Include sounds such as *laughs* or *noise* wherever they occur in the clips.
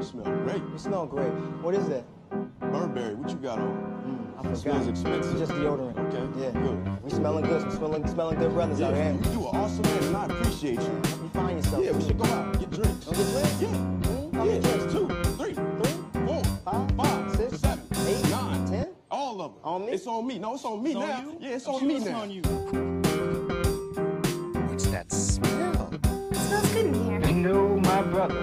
You smell great. You smell great. What is that? Burberry, what you got on? Mm, I It forgot. smells expensive. Just deodorant. Okay, Yeah. good. We smelling good. We smelling, smelling good brothers out here. you, you are awesome man, and I appreciate you. You find yourself. Yeah, we should go out, get drinks. Go get drinks? Yeah. Mm, how Yeah, many drinks? two, three, Three? four, Five? five, Six? seven, Eight? nine, Ten? All of them. On me? It's on me. No, it's on me It's on now. you? Yeah, it's I'm on sure me it's now. on you. What's that smell? It smells good in here. I know my brother.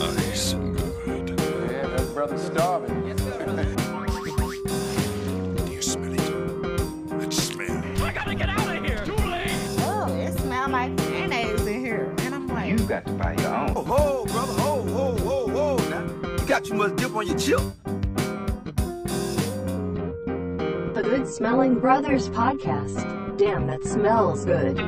It stinks. Nice and good. Yeah, that brother's starving. *laughs* Do you smell it? That smell. I gotta get out of here. Too late. Oh, it smells like mayonnaise in here. And I'm like, You got to buy your own. Oh, whoa, brother, whoa, whoa, whoa, whoa. Now, you got too much dip on your chip. The Good Smelling Brothers podcast. Damn, that smells good.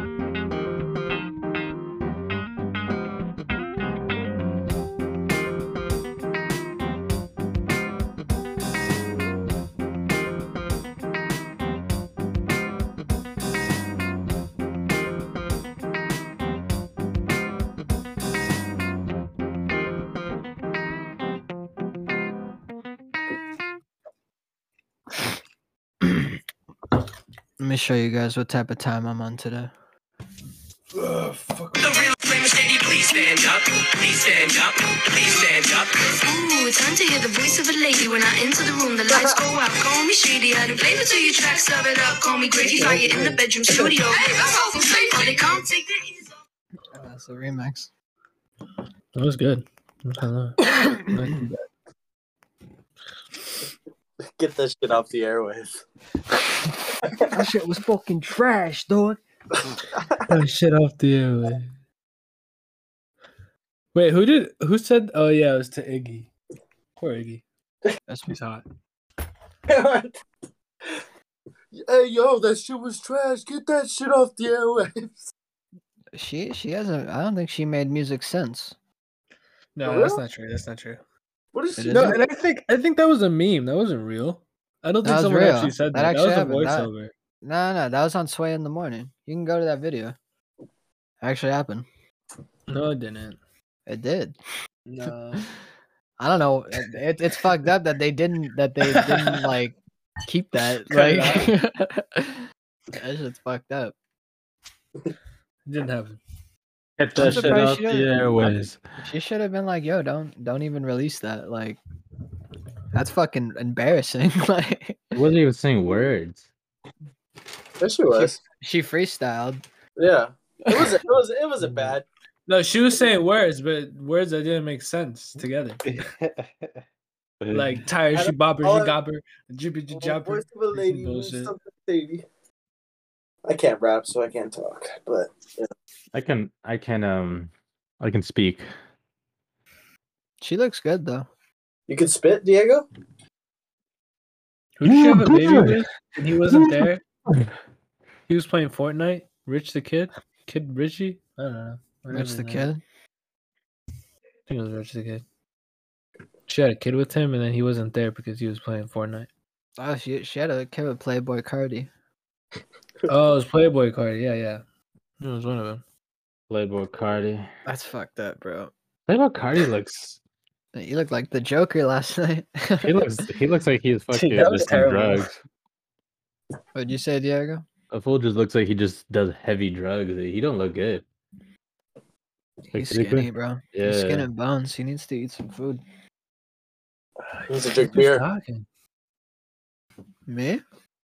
Me show you guys what type of time I'm on today. Ooh, time to hear the voice of a lady when I enter the room. The lights go out, call me shady. Adding flavor to your track, serve it up. Call me gravy fire in the bedroom studio. Hey, that's all from sleep, but they can't take the ease off. That's the remix. That was good. Hello. *coughs* *laughs* Get that shit off the airwaves. that shit was fucking trash, dog. that shit off the airway. Wait, who did? Who said? Oh yeah, it was to Iggy. Poor Iggy. That's He's hot. *laughs* hey, yo, that shit was trash. Get that shit off the airwaves. She she hasn't. I don't think she made music since. No, For that's not true. That's not true. What is It she No, and I think I think that was a meme. That wasn't real. I don't think someone real. actually said That that. actually That, happened. was a That- voiceover. No, no, that was on Sway in the morning. You can go to that video. Actually happened. No, it didn't. It did. No. *laughs* I don't know. It, it, it's fucked up that they didn't that they didn't *laughs* like keep that. Cut it Like *laughs* that shit's fucked up. It didn't happen. Get I'm that shit off she the airways. She should have been like, "Yo, don't don't even release that." Like, that's fucking embarrassing. *laughs* like, wasn't even saying words. Yes, she was. she freestyled. Yeah. It was. It was. It wasn't *laughs* bad. No, she was saying words, but words that didn't make sense together. *laughs* Like tire, she bopper, she I- gobber, jibber, Oh, jopper. voice of a lady, bullshit. something lady. I can't rap, so I can't talk. But yeah. I can I can um I can speak. She looks good though. you can spit, Diego. Who did she have a baby with? And he wasn't there. He was playing Fortnite. Rich the kid, kid Richie. I don't know. whatever Rich the his kid. I think it was Rich the kid. She had a kid with him, and then he wasn't there because he was playing Fortnite. Oh, she she had a kid with Playboi Carti. Oh, it was Playboy Card. Yeah, yeah. It was one of them. Playboi Carti. That's fucked up, bro. Playboi Carti *laughs* looks You look like the Joker last night. he looks he looks like he's *laughs* fucking that was just on drugs. What'd you say, Diego? A fool just looks like he just does heavy drugs. He don't look good. He's Like, skinny, bro. He's skin and bones. He needs to eat some food. He needs to drink Who's beer. talking? Me?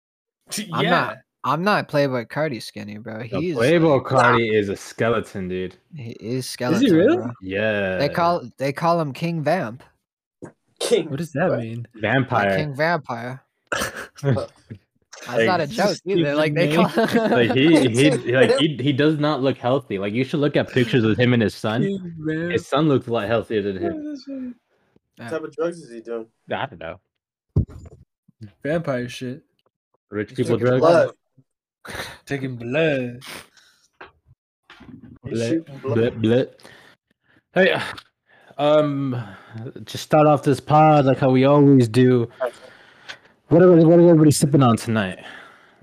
*laughs* I'm not. I'm not Playboi Carti skinny, bro. The He's Playboy like, Cardi is a skeleton, dude. he is skeleton. really? bro. Yeah. They call they call him King Vamp. King. What does that mean? Like vampire. King Vampire. *laughs* That's Like, not a joke either. Like they call *laughs* like he *laughs* he like he, he does not look healthy. Like you should look at pictures of him and his son. His son looks a lot healthier than him. What type of drugs is he doing? I don't know. Vampire shit. Rich He's people taking drugs. Blood. Taking blood. He's Blit, blood. blit, blit. Hey, um, just start off this pod like how we always do. What are, what are everybody sipping on tonight?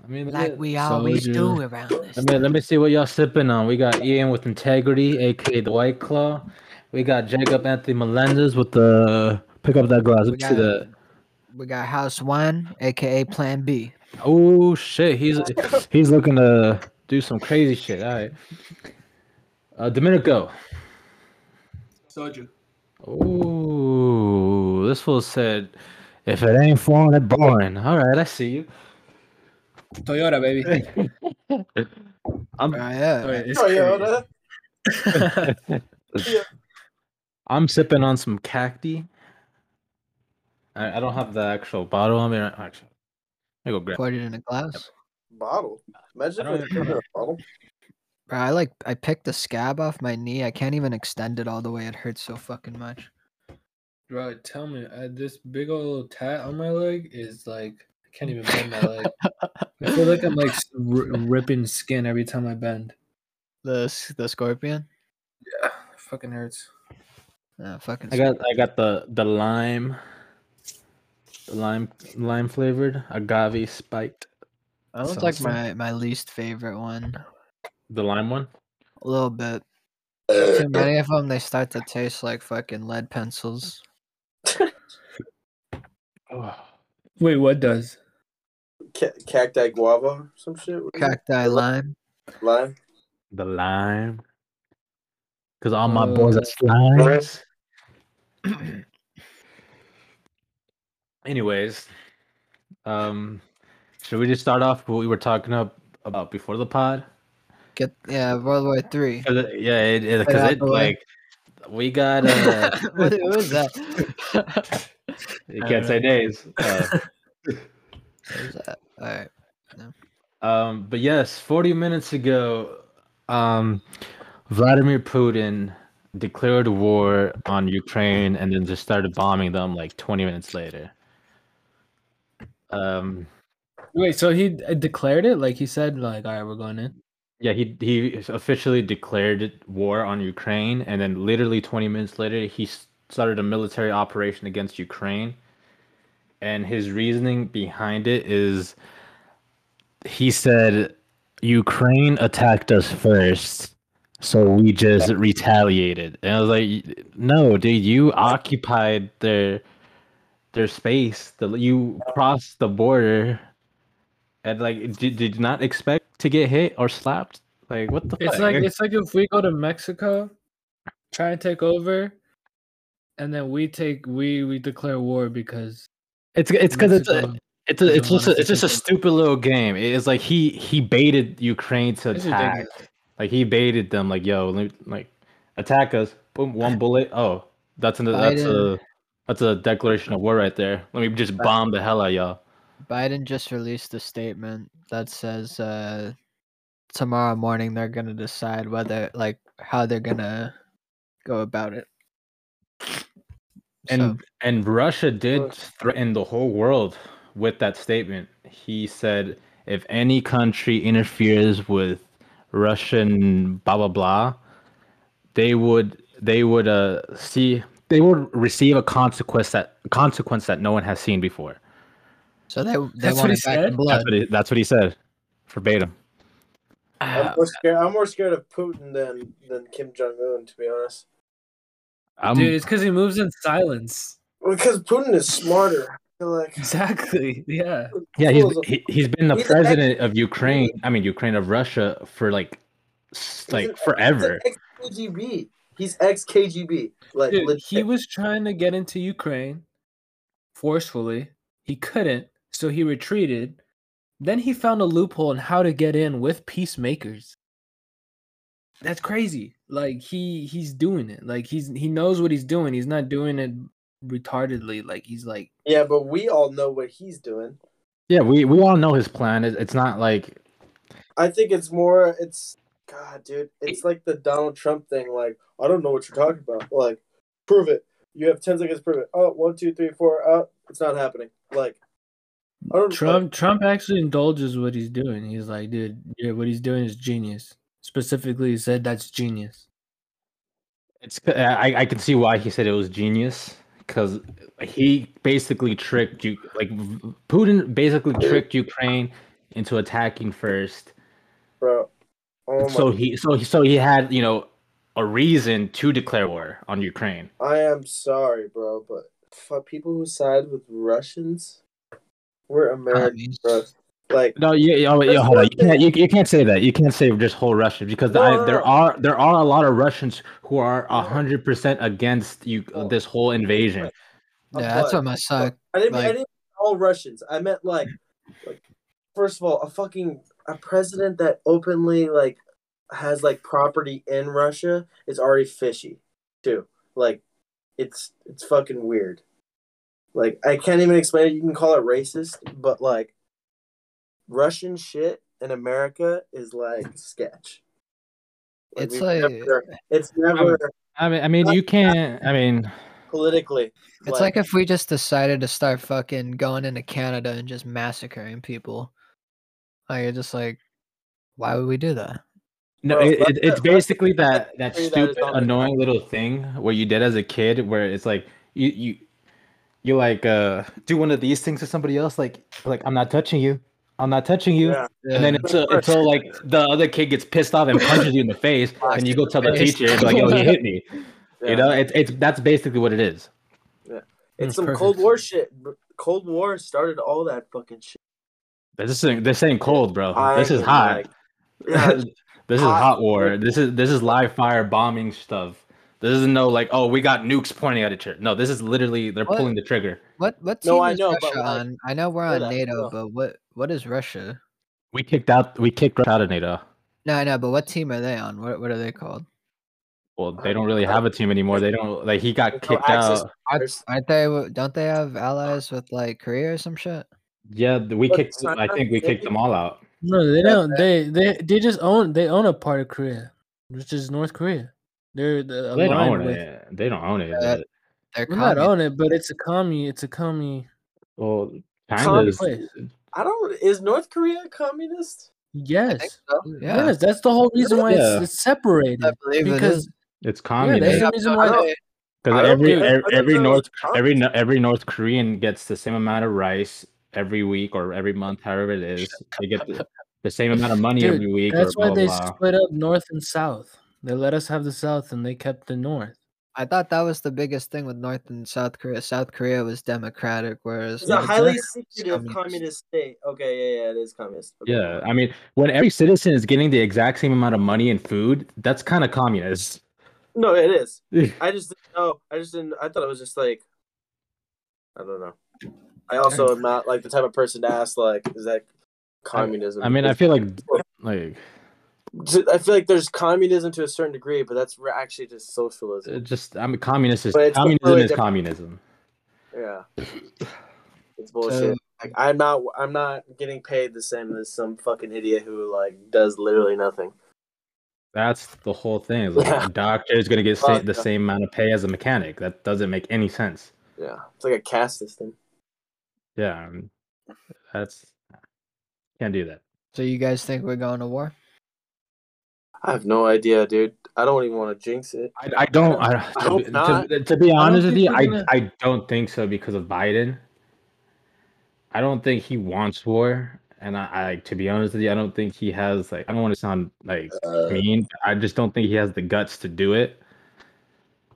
I mean, like we always do around this. Let me let me see what y'all sipping on. We got Ian with integrity, aka the White Claw. We got Jacob Anthony Melendez with the pick up that glass. We Let's see got, the we got House One, aka Plan B. oh shit. He's he's looking to do some crazy shit. All right. Uh, Domenico. Soju. Oh, this fool said, if it ain't foreign, it boring. All right, I see you. Toyota, baby. *laughs* I'm Oh, yeah. Wait, it's Toyota. *laughs* I'm sipping on some cacti. I, I don't have the actual bottle on me. right- Actually, let me go grab. Poured it in a glass. Bottle. Imagine I if don't it in a bottle. Bro, I like I picked the scab off my knee. I can't even extend it all the way. It hurts so fucking much. Bro, tell me, uh, this big old tat on my leg is like I can't even bend my leg. I feel like I'm like *laughs* s- r- ripping skin every time I bend. The the scorpion. Yeah, fucking hurts. Uh, fucking. I got I got the the lime, the lime lime flavored agave spiked. That was like my my least favorite one. The lime one. A little bit. *coughs* Too many of them. They start to taste like fucking lead pencils. *sighs* Wait, what does? Ca- cacti guava some shit. What is it? Cacti lime. Lime. The lime. Cause all my boys Uh, are slimes. *coughs* *clears throat* Anyways, um, should we just start off what we were talking up about before the pod? Get yeah, World War Three. it- yeah, it, it, cause it like we got uh, *laughs* what, is that? *laughs* you can't say days. Uh, *laughs* that? All right. Um, but yes, 40 minutes ago, um, Vladimir Putin declared war on Ukraine and then just started bombing them like 20 minutes later. Um, Wait, so he declared it? Like he said, like, all right, we're going in. yeah, he he officially declared war on Ukraine, and then literally 20 minutes later, he started a military operation against Ukraine. And his reasoning behind it is he said Ukraine attacked us first, so we just retaliated. And I was like, no, dude, you occupied their space. The you cross the border, and like, did, did you not expect to get hit or slapped? Like, what the? It's fuck? like it's like if we go to Mexico, try and take over, and then we take we we declare war because It's it's because it's a, it's a, it's just a, it's just a stupid little game. It's like he he baited Ukraine to It's attack. ridiculous. Like he baited them. Like yo, let me- like attack us. Boom, one bullet. Oh, that's an that's a that's a declaration of war right there. Let me just bomb the hell out of y'all. Biden just released a statement that says uh, tomorrow morning they're gonna decide whether like how they're gonna go about it. And So, and Russia did threaten the whole world with that statement. He said if any country interferes with Russian blah blah blah, they would they would uh see they would receive a consequence that consequence that no one has seen before. so they they That's what want he it back in said? blood. That's what he, that's what he said, verbatim. I'm more ah. scared. I'm more scared of Putin than than Kim Jong Un, to be honest. I'm, dude, it's because he moves in silence. Because Putin is smarter. Like Exactly. Yeah. yeah, he's he, he's been the he's an president of Ukraine. I mean Ukraine of Russia for like s- like forever. Ex KGB. He's ex KGB. Like Dude, legit. he was trying to get into Ukraine forcefully. He couldn't, so he retreated. Then he found a loophole on how to get in with peacemakers. That's crazy. Like he he's doing it. Like he's he knows what he's doing. He's not doing it retardedly. Like he's like Yeah, but we all know what he's doing. Yeah, we we all know his plan. It's not like I think it's more. It's God, dude. It's like the Donald Trump thing. Like I don't know what you're talking about. Like prove it. You have ten seconds to prove it. Oh, one, two, three, four. Oh, it's not happening. Like I don't. Trump Trump actually indulges what he's doing. He's like, dude, yeah, what he's doing is genius. Specifically, he said that's genius. it's I I can see why he said it was genius because he basically tricked you like Putin basically tricked Ukraine into attacking first. bro. Oh so he so he so he had you know a reason to declare war on Ukraine. I am sorry, bro, but for people who side with Russians, we're Americans, bro. Like No, you, you, you, hold on. you can't you, you can't say that. You can't say just whole Russians because No, I, no, there no. are there are a lot of Russians who are hundred percent against you oh. this whole invasion. Yeah, that's but- what my suck. I didn't. I didn't mean all Russians. I meant like, like, first of all, a fucking a president that openly like has like property in Russia is already fishy, too. Like, it's it's fucking weird. Like, I can't even explain it. You can call it racist, but like, Russian shit in America is like sketch. It's like- never- it's never I mean, I mean, you can't. I mean, politically. It's like if we just decided to start fucking going into Canada and just massacring people. Like, it's just like, why would we do that? No, Bro, it, it, it's let's- basically that that agree that it's stupid, not like- annoying little thing where you did as a kid, where it's like you you you like uh do one of these things to somebody else, like like I'm not touching you, I'm not touching you, Yeah. and then until until like the other kid gets pissed off and punches you in the face, *laughs* and you go tell the Face. teacher, like, "Yo, he hit me." *laughs* Yeah. You know, it's it's that's basically what it is. Yeah. It's That's some perfect. Cold War shit. Cold War started all that fucking shit. This is this ain't cold, bro. I This is hot. like, *laughs* yeah, this is hot. hot war. This is this is live fire bombing stuff. This isn't no like oh we got nukes pointing at each other. No, this is literally they're What? pulling the trigger. What what team No, I is know, Russia but, like, on? I know we're on that, NATO, no. but what what is Russia? We kicked out we kicked Russia out of NATO. No, I know, but what team are they on? What what are they called? Well, they don't really have a team anymore. They don't like he got There's no kicked out. Aren't, There's- aren't they? Don't they have allies with like Korea or some shit? Yeah, we But kicked. I think we kicked them all out. No, they don't. They they they just own. They own a part of Korea, which is North Korea. They're the They don't aligned own with. it. They don't own it. Uh, but- They're Well, not own it, but it's a commie. It's a commie. well, Communist China's place. I don't. Is North Korea communist? Yes, so. Yeah, yes. That's the whole reason why Yeah. it's, it's separated. I believe it because is. it's yeah, that's communist. the reason why. I don't- they- Because every every, every North every every North Korean gets the same amount of rice every week or every month, however it is. They get the, *laughs* the same amount of money Dude, every week. That's or why blah, they blah, blah. split up North and South. They let us have the South, and they kept the North. I thought that was the biggest thing with North and South Korea. South Korea was democratic, whereas It's a highly exactly. secretive Communist. communist state. Okay, yeah, yeah, it is communist. Okay. Yeah, I mean, when every citizen is getting the exact same amount of money and food, that's kind of communist. No, it is. *laughs* I just didn't know. I just didn't. I thought it was just like. I don't know. I also am not like the type of person to ask like, is that communism? I mean, I feel like like I feel like there's communism to a certain degree, but that's actually just socialism. it just I'm mean, communist is communism is different. communism. Yeah, *sighs* it's bullshit. like, I'm not. I'm not getting paid the same as some fucking idiot who like does literally nothing. That's the whole thing. Like Yeah. *laughs* a doctor is going to get sa- the same amount of pay as a mechanic. That doesn't make any sense. Yeah, it's like a caste system. Yeah, um, that's can't do that. So you guys think we're going to war? I have no idea, dude. I don't even want to jinx it. I, I don't. I, I to, hope be- not. to, to be honest with you, we're I gonna- I don't think so because of Biden. I don't think he wants war, and I, I to be honest with you, I don't think he has like I don't want to sound like Uh. mean. I just don't think he has the guts to do it.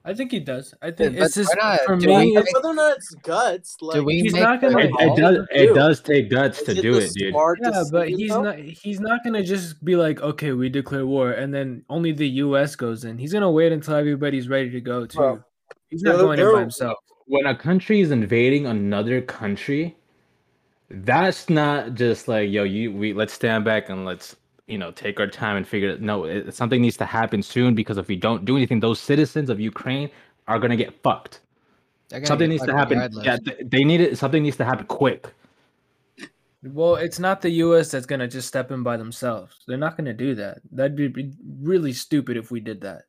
I think he does. I think but it's just not for me. it. It's, Whether or not it's guts, like we he's make not gonna- It, it does. It does take guts Is to do it, dude. yeah, but he's though? not. He's not gonna just be like, okay, we declare war, and then only the U.S. goes in. He's gonna wait until everybody's ready to go too. Bro, he's not going in by himself. when a country is invading another country, that's not just like yo, you we let's stand back and let's you know take our time and figure it. No, it, something needs to happen soon because if we don't do anything, those citizens of Ukraine are gonna get fucked. Something get needs to happen. regardless. Yeah, th- they need it. Something needs to happen quick. Well, it's not the U.S. that's gonna just step in by themselves. They're not gonna do that. That'd be- be really stupid if we did that.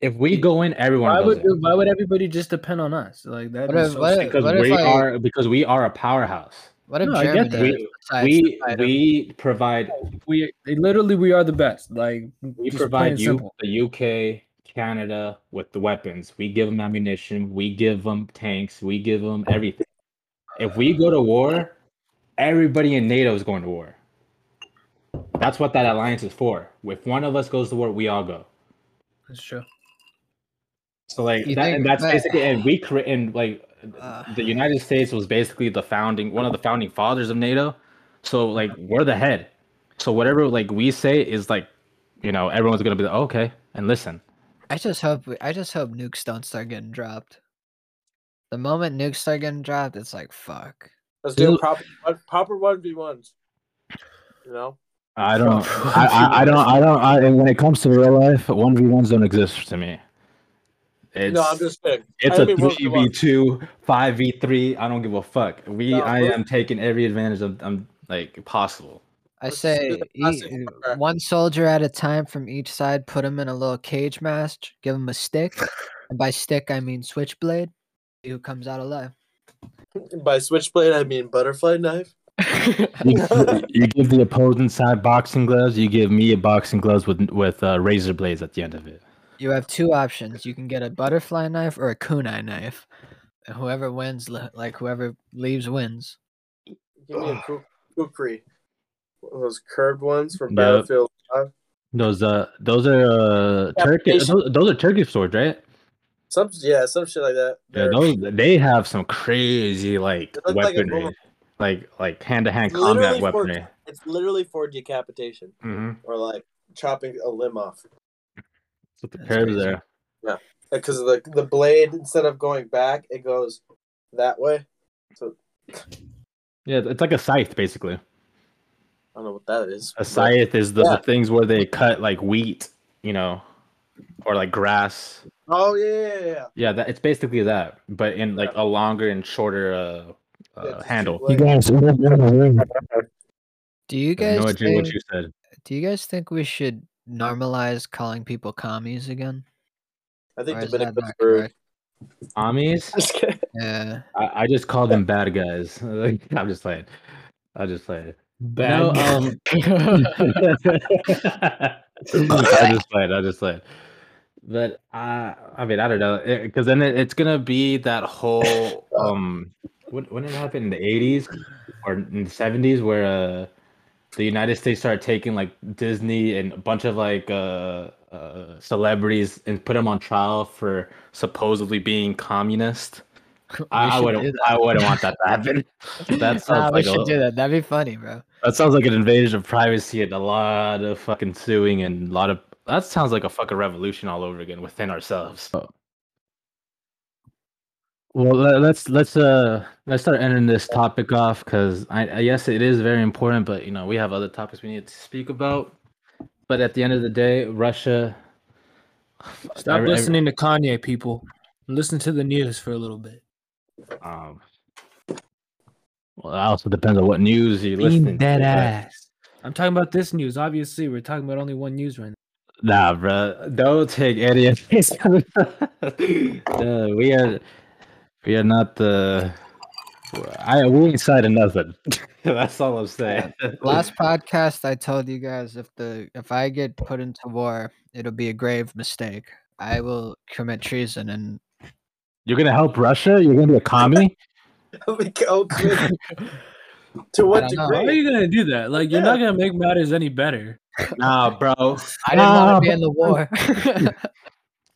If we go in, everyone Why goes would in why would everybody just depend on us? Like that. What if- what because what we like- are because we are a powerhouse. What if No, I get that. We decides we to fight 'em? we provide we literally we are the best. Like we provide you the UK, Canada with the weapons. We give them ammunition. We give them tanks. We give them everything. If we go to war, everybody in NATO is going to war. That's what that alliance is for. If one of us goes to war, we all go. That's true. So like You that, think and that's that- basically and we create, and like Uh. the United States was basically the founding one of the founding fathers of NATO. So like we're the head. So whatever like we say is like, you know, everyone's gonna be like, okay, and listen. I just hope I just hope nukes don't start getting dropped. The moment nukes start getting dropped, it's like fuck. Let's do proper proper one v ones. You know, I don't, I, I, I don't, I don't. I, and when it comes to real life, one v ones don't exist to me. It's, no, I'm just kidding. It's I a three v two, five v three. I don't give a fuck. We, No, I am taking every advantage of, um, like possible. I say the e- classic e- warfare. one soldier at a time from each side. Put him in a little cage match. Give him a stick, and by stick I mean switchblade. See who comes out alive. *laughs* By switchblade, I mean butterfly knife. You, *laughs* you give the opposing side boxing gloves. You give me a boxing gloves with with uh, razor blades at the end of it. You have two options. You can get a butterfly knife or a kunai knife. And whoever wins, like whoever leaves, wins. Give me a ku- kukri. Those curved ones from Yep. Battlefield 5. Those uh, those are uh, Turkish. Application. Those, those are Turkish swords, right? Some yeah, some shit like that. Yeah, They're those they have some crazy like They look like weaponry, like like hand to hand literally combat for- weaponry. It's literally for decapitation hmm or like chopping a limb off. That's what the That's curves crazy. there. Yeah, because the the blade instead of going back, it goes that way. So Yeah, it's like a scythe basically. I don't know what that is. A scythe is the, Yeah. the things where they cut like wheat, you know, or like grass. Oh yeah, yeah, yeah, yeah. Yeah, that it's basically that, but in like a longer and shorter uh, uh handle. two blades. Do you I have guys no idea what you said. do you guys think we should normalize calling people commies again? I think Or is that Dominic was not rude. correct? Amis, Just kidding. Yeah. I, I just call them *laughs* bad guys. *laughs* I'm just playing. I'm just playing. Bad. No, um, *laughs* I just played. I just played. But I, I mean, I don't know, because then it, it's gonna be that whole um, when, when it happened in the '80s or in the '70s, where uh, the United States started taking like Disney and a bunch of like uh, uh celebrities and put them on trial for supposedly being communist. *laughs* I, I wouldn't. I wouldn't want that to *laughs* happen. That sounds Nah, we should a, do that. That'd be funny, bro. that sounds like an invasion of privacy and a lot of fucking suing and a lot of that sounds like a fucking revolution all over again within ourselves. Well, let- let's let's uh let's start ending this topic off because I, I yes it is very important, but you know we have other topics we need to speak about. But at the end of the day, Russia. Stop I- I- listening to Kanye, people. Listen to the news for a little bit. Um, well, it also depends on what news you listen. Listening. dead but- ass. I'm talking about this news. Obviously, we're talking about only one news right now. Nah, bro. Don't take any of this. *laughs* uh, we are, we are not the. I we ain't citing nothing. *laughs* That's all I'm saying. Last podcast, I told you guys if the if I get put into war, it'll be a grave mistake. I will commit treason, and You're gonna help Russia? You're gonna be a commie? Like, oh, dude. to what don't know. now. How are you gonna do that? Like, you're not gonna make matters any better. nah, bro. *laughs* I didn't want to be in the war. *laughs*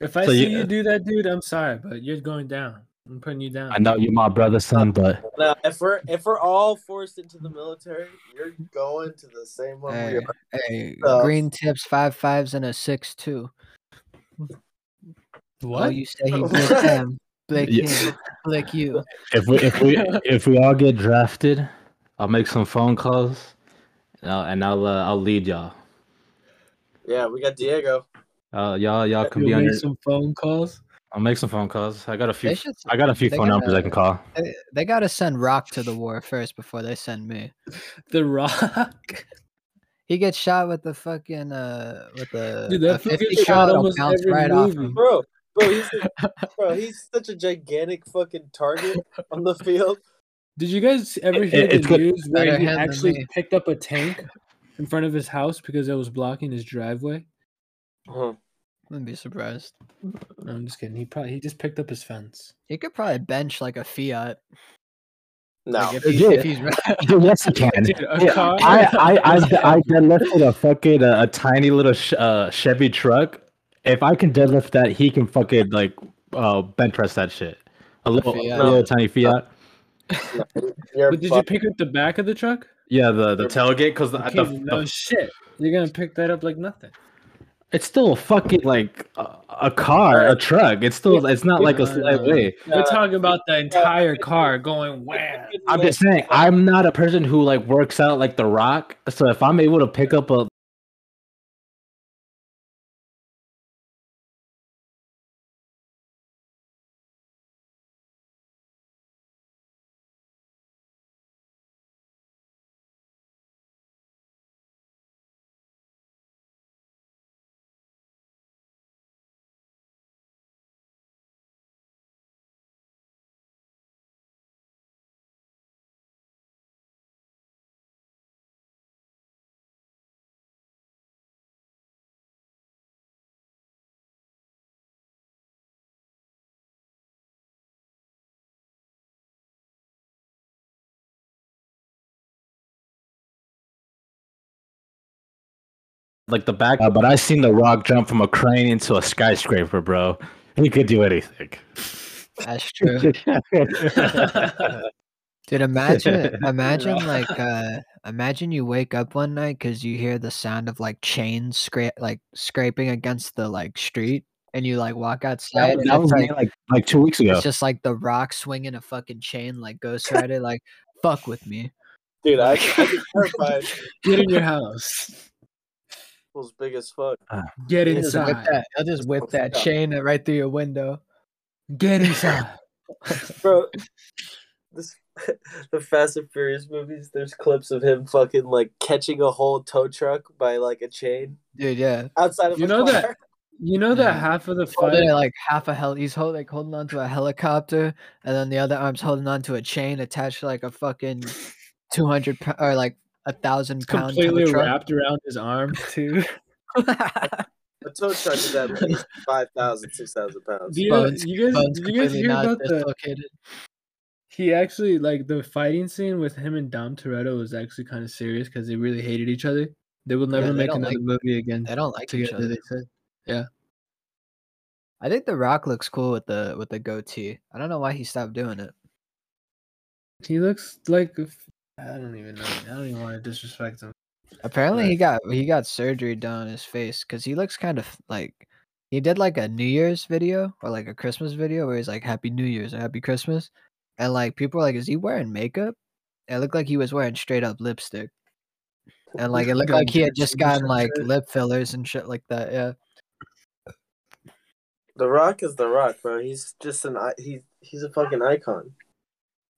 If I So see you- you do that, dude, I'm sorry, but you're going down. I'm putting you down. I know you're my brother's son, but No, if we're if we're all forced into the military, you're going to the same one we hey, are. hey, Uh, green tips, five fives, and a six two. Oh, What? you say he *laughs* blick them, blick Yeah. him, blick you. if we if we if we all get drafted, I'll make some phone calls, and I'll and I'll, uh, I'll lead y'all. Yeah, we got Diego. Uh, y'all y'all can You'll be on your. some phone calls. I'll make some phone calls. I got a few. Should. I got a few they phone numbers I can call. They, they gotta send Rock to the war first before they send me. *laughs* The Rock. *laughs* He gets shot with the fucking uh with the Dude, that fool 50 gets shot shot will almost bounce every right off movie. him. Bro, bro, he's a, *laughs* bro, he's such a gigantic fucking target on the field. Did you guys ever hear it's the news where he actually picked up a tank in front of his house because it was blocking his driveway? Uh-huh. Wouldn't be surprised. No, I'm just kidding. He probably he just picked up his fence. He could probably bench like a Fiat. No, Like if, he's, Yeah. if he's *laughs* Dude, yes, you can. Dude, Yeah, car? I, I, I, *laughs* I deadlifted a fucking uh, a tiny little sh- uh, Chevy truck. If I can deadlift that, he can fucking like uh, bench press that shit. A little, Fiat. a little tiny Fiat. *laughs* You're But did you pick up the back of the truck? Yeah, the the tailgate because the, Okay, the, no the- shit. You're gonna pick that up like nothing. It's still a fucking like a, a car, a truck. It's still it's not like a slight no, no. way. We're talking about the entire car going wham. I'm just saying, I'm not a person who like works out like The Rock. So if I'm able to pick up a like the back, uh, but I seen The Rock jump from a crane into a skyscraper, bro. He could do anything. That's true. *laughs* Dude, imagine, imagine *laughs* like, uh, imagine you wake up one night because you hear the sound of like chains scrape, like scraping against the like street, and you like walk outside. That, and that was like, like like two weeks ago. it's just like the rock swinging a fucking chain, like Ghost Rider, like fuck with me. Dude, I, I get *laughs* terrified. Get in your house. Was big as fuck. Ah. Get He'll just whip inside. that, I'll just whip that chain right through your window. Get inside. *laughs* Bro, this *laughs* the Fast and Furious movies, there's clips of him fucking like catching a whole tow truck by like a chain Dude, yeah. outside of You a know car. that you know that mm. half of the Holding fight it like half a hell. He's holding like holding onto a helicopter, and then the other arm's holding onto a chain attached to like a fucking *laughs* two hundred or like a thousand pound completely truck. wrapped around his arm *laughs* too. A tow truck is at least 5,000, 6,000 pounds. Do you, Bones- you guys bones did you guys hear not about the he actually like the fighting scene with him and Dom Toretto was actually kind of serious because they really hated each other. They will never they make another like- movie again They don't like each other. They said, yeah. I think The Rock looks cool with the with the goatee. I don't know why he stopped doing it. He looks like a f- I don't even know. I don't even want to disrespect him. Apparently, Right. he got he got surgery done on his face because he looks kind of like he did like a New Year's video or like a Christmas video where he's like Happy New Year's or Happy Christmas, and like people were like, "Is he wearing makeup?" It looked like he was wearing straight up lipstick, and like it looked like he had just gotten like lip fillers and shit like that. Yeah, The Rock is The Rock, bro. He's just an i- he. He's a fucking icon.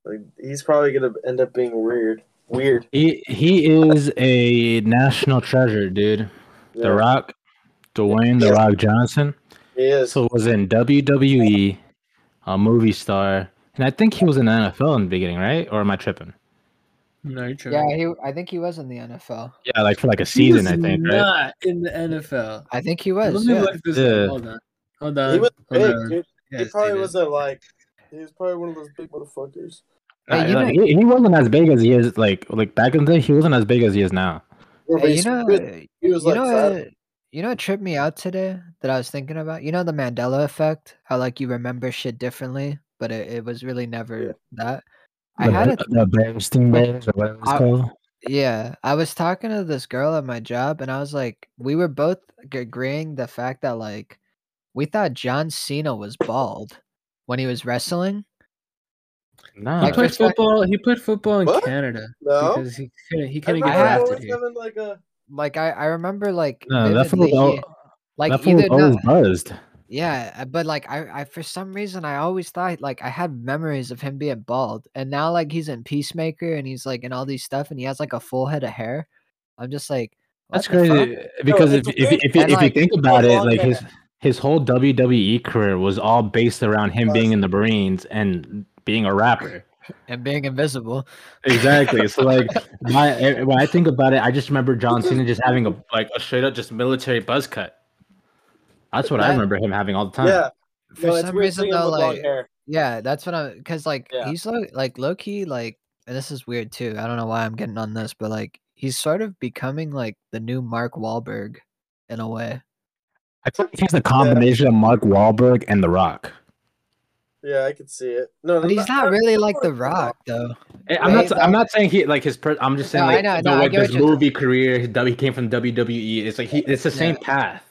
Like he's probably gonna end up being weird. Weird. He he is a national treasure, dude. Yeah. The Rock, Dwayne The Rock Johnson. He is. So was in WWE, a movie star, and I think he was in the NFL in the beginning, right? Or am I tripping? No, you're true. yeah. He I think he was in the NFL. Yeah, like for like a He season, was I think, right? not in the NFL. I think he was. Let was. me Yeah. look this Yeah. up. Hold on. Hold on. he was hold big, on. dude. He probably did. wasn't like. He was probably one of those big motherfuckers. Hey, you like, know- he, he wasn't as big as he is like like back in the day. He wasn't as big as he is now. Yeah, Hey, you know. He was you like know, what- you know what tripped me out today that I was thinking about? You know the Mandela effect? How like you remember shit differently, but it, it was really never Yeah. that. I the, had a the Bernstein Bears or whatever it's I- called. yeah, I was talking to this girl at my job, and I was like, we were both agreeing the fact that like we thought John Cena was bald when he was wrestling. Nah, He Like, played football. He played football in What? Canada No. because he couldn't. He couldn't get I had- drafted always here. like a. Like I, I remember like no, that fool, vividly, was he- like that fool was either always not, buzzed. Yeah, uh, but like I, I for some reason I always thought like I had memories of him being bald, and now like he's in Peacemaker and he's like in all these stuff, and he has like a full head of hair. I'm just like, That's the fuck? crazy because it's if if, weird. if, you- And, if you like, think about it, long like his his whole WWE career was all based around him being in the Marines and being a rapper. And being invisible. Exactly. So like *laughs* my eh, when I think about it, I just remember John Cena just having a like a straight up just military buzz cut. That's what I remember him having all the time. Yeah. For no, some reason though, like yeah, that's what I'm because like Yeah. he's like like low key like, and this is weird too. I don't know why I'm getting on this, but like he's sort of becoming like the new Mark Wahlberg in a way. I think he's a combination of Mark Wahlberg and The Rock. Yeah, I could see it. No, But he's not really like The Rock, though. Eh, I'm Right, not. I'm not saying he like his. Per- I'm just saying No, I like know, no, like get his movie career. His, he came from WWE. It's like he. It's the same path.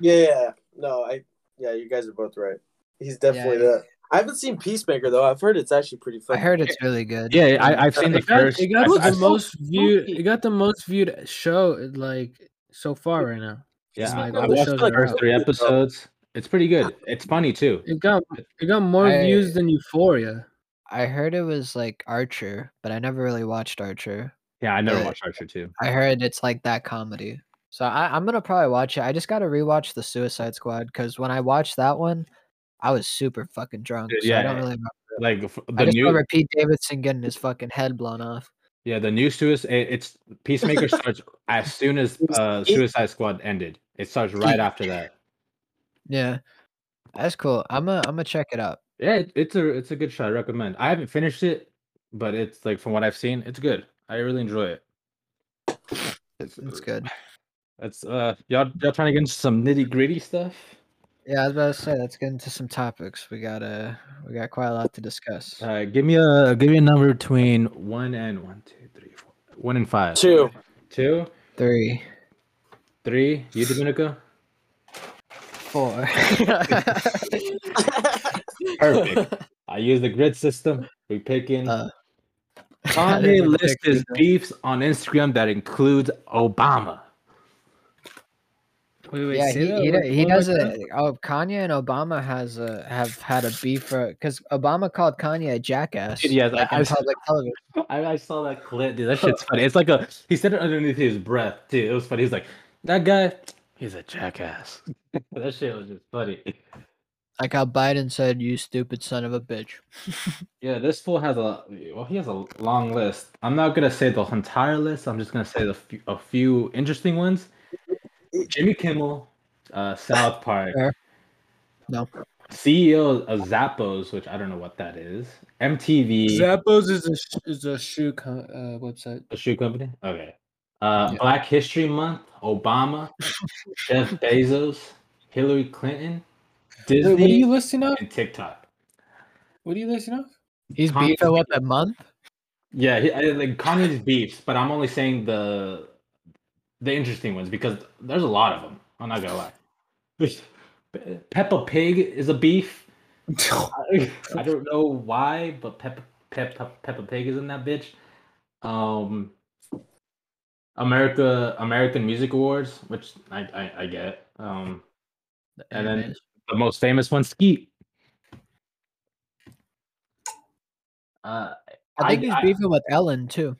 Yeah, yeah. No, I. Yeah, you guys are both right. He's definitely Yeah, that. I haven't seen Peacemaker though. I've heard it's actually pretty funny. I heard it's really good. Yeah, I, I've seen the It got, first. it got the most viewed. It got the most viewed show like so far right now. Yeah, like, I all watched the first three episodes. It's pretty good. It's funny too. It got it got more I- views than Euphoria. I heard it was like Archer, but I never really watched Archer. Yeah, I never But watched Archer too. I heard it's like that comedy. So I, I'm gonna probably watch it. I just gotta rewatch the Suicide Squad because when I watched that one, I was super fucking drunk. Dude, so yeah, I don't really remember. Like f- I the just new. remember Pete Davidson getting his fucking head blown off. Yeah, the new Suicide. It's Peacemaker *laughs* starts as soon as uh, Suicide Squad ended. It starts right after that. Yeah, that's cool. I'm gonna I'm gonna check it out. Yeah, it, it's a it's a good show. I recommend. I haven't finished it, but it's like from what I've seen, it's good. I really enjoy it. It's, It's good. That's uh y'all y'all trying to get into some nitty gritty stuff. Yeah, I was about to say let's get into some topics. We got uh we got quite a lot to discuss. Uh, give me a give me a number between one and one, two, three, four, one and five. Two. Two, Three, three. You, Dominica. Four. *laughs* Perfect. I use the grid system. We picking. Uh, Kanye lists his beefs on Instagram that includes Obama. Wait, wait, yeah, he that he, one- do- he one more does time? it. Oh, Kanye and Obama has a have had a beef for because Obama called Kanye a jackass. Dude, yes, I- on I- public *laughs* television. I, I saw that clip, dude. That shit's funny. It's like a he said it underneath his breath too. It was funny. He's like, that guy, he's a jackass. *laughs* that shit was just funny. Like how Biden said, "You stupid son of a bitch." *laughs* Yeah, this fool has a well, he has a long list. I'm not gonna say the entire list. I'm just gonna say the few, a few interesting ones. Jimmy Kimmel, uh, South *laughs* Park, Fair. No. CEO of Zappos, which I don't know what that is. MTV, Zappos is a sh- is a shoe co- uh, website. the shoe company. Okay. Uh, Black History Month, Obama, *laughs* Jeff Bezos, Hillary Clinton, Wait, Disney, what are you listing off? and TikTok. What are you listing off? He's Kanye's beefing with a month. Yeah, he, I, like Kanye's beefs, but I'm only saying the the interesting ones because there's a lot of them. I'm not gonna lie. Pe- *laughs* Peppa Pig is a beef. *laughs* I, I don't know why, but Peppa Peppa Peppa Pig is in that bitch. Um, America American Music Awards, which I I, I get. Um, and then AMAs. the most famous one, Skete. Uh, I think he's I- beefing with Ellen too.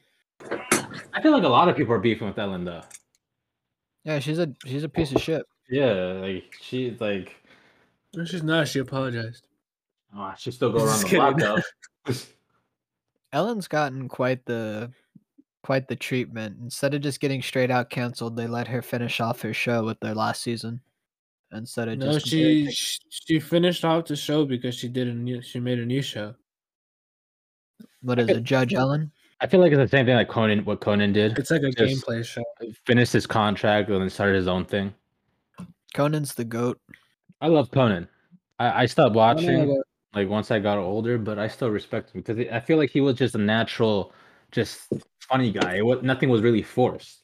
I feel like a lot of people are beefing with Ellen though. Yeah, she's a she's a piece of shit. Yeah, like she's like, No, she's not. She apologized. oh, she still go *laughs* around Just the block though. *laughs* Ellen's gotten quite the quite the treatment. Instead of just getting straight out canceled, they let her finish off her show with their last season. Instead of No, just she she finished off the show because she did a new. She made a new show. what is it, Judge Ellen? I feel like it's the same thing like Conan. What Conan did. It's like a Just gameplay show. Finished his contract and then started his own thing. Conan's the goat. I love Conan. I, I stopped I don't know watching about- like once I got older, but I still respect him because I feel like he was just a natural, just funny guy. It was, nothing was really forced.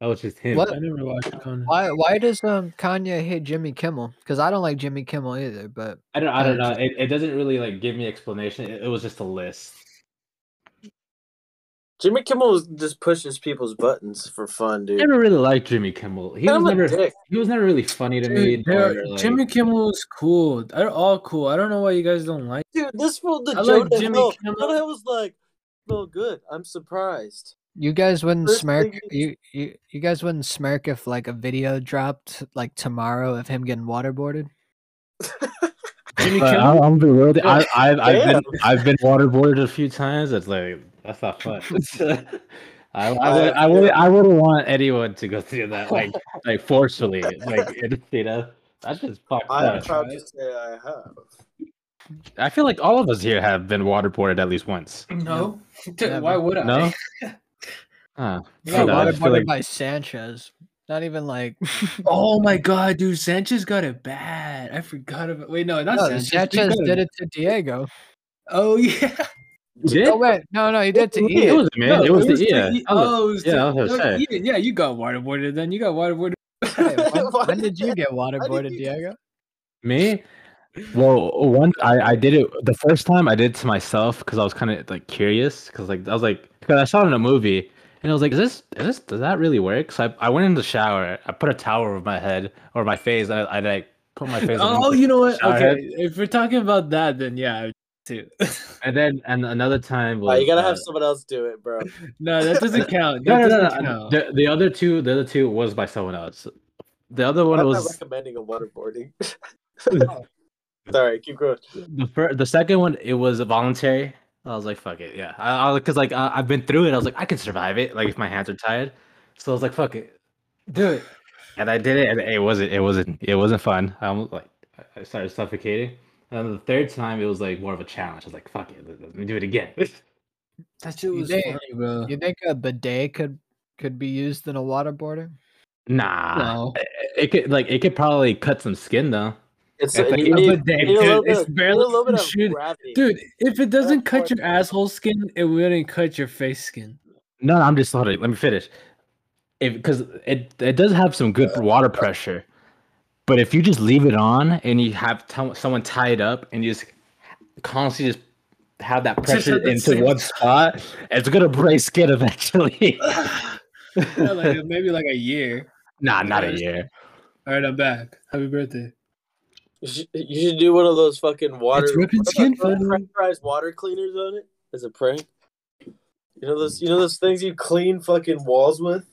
That was just him. What? I never watched Conan. Why why does um Kanye hate Jimmy Kimmel? Because I don't like Jimmy Kimmel either. But I don't. I don't know. It, it doesn't really like give me explanation. It, it was just a list. Jimmy Kimmel just pushes people's buttons for fun, dude. I dude. never really liked Jimmy Kimmel. He was I'm a never. dick. He was never really funny to me. Dude, they're- or, like- Jimmy Kimmel is cool. They're all cool. I don't know why you guys don't like. Dude, this fool, the I Joe like Jimmy Hill, Kimmel. Jonah Hill was like, "No good." I'm surprised. you guys wouldn't First smirk. thing You, you you guys wouldn't smirk if like a video dropped like tomorrow of him getting waterboarded. *laughs* Jimmy But Kimmel. I'm, I'm be real. I, I've, I've been I've been waterboarded a few times. It's like that's not fun. *laughs* *laughs* I I oh, would I would I wouldn't want anyone to go through that like like forcefully like it, you know that's just fucked I'm up. proud to say I have. I feel like all of us here have been waterboarded at least once. No. *laughs* Never. Why would I? No? *laughs* Huh. You got I just waterboarded like- by Sanchez. Not even like. *laughs* Oh my god, dude, Sanchez got it bad. I forgot about. Wait, no, not no, Sanchez. Sanchez did it to Diego. Oh yeah. Did? Oh wait, no, no, he did to It was man. No, it was, to the yeah. E- I Oh, it was yeah, to- was no. Ian, yeah, you got waterboarded. Then you got waterboarded. Hey, when, when did did you get waterboarded, you- Diego? Me? Well, once I, I did it the first time I did it to myself because I was kind of like curious because like I was like because I saw it in a movie and I was like is this is this does that really work? So I, I went in the shower I put a towel over my head or my face I I like put my face Oh, underneath you know what? Okay, head. if we're talking about that, then yeah, too. *laughs* and then and another time Oh, you gotta uh, have someone else do it, bro. *laughs* no, that doesn't *laughs* count. no That no no, doesn't no. count. The, the other two the other two was by someone else the other one I'm not was recommending a waterboarding. Sorry, keep going. the first, the second one, it was voluntary. I was like, fuck it, yeah. I, I because like I, I've been through it. I was like, I can survive it. Like if my hands are tired, so I was like, fuck it, do it. And I did it, and it wasn't, it wasn't, it wasn't fun. I almost like I started suffocating. And then the third time, it was like more of a challenge. I was like, fuck it, let, let me do it again. *laughs* That shit You was think- funny, bro. You think a bidet could could be used in a waterboarder? nah, No. it, it could like it could probably cut some skin though. It's, It's like you a need, bidet, you need dude, it's of, barely a little bit of shoot- gravity. Dude, if it doesn't cut your asshole skin, it wouldn't cut your face skin. No, no, I'm just hold it. Let me finish. If because it it does have some good water pressure, but if you just leave it on and you have t- someone tie it up and you just constantly just have that pressure into one spot, it's gonna break skin eventually. *laughs* Yeah, like maybe like a year. nah, not a year. All right, I'm back. Happy birthday. You should, you should do one of those fucking water It's ripping skin, pressurized water cleaners on it as a prank. You know those you know those things you clean fucking walls with?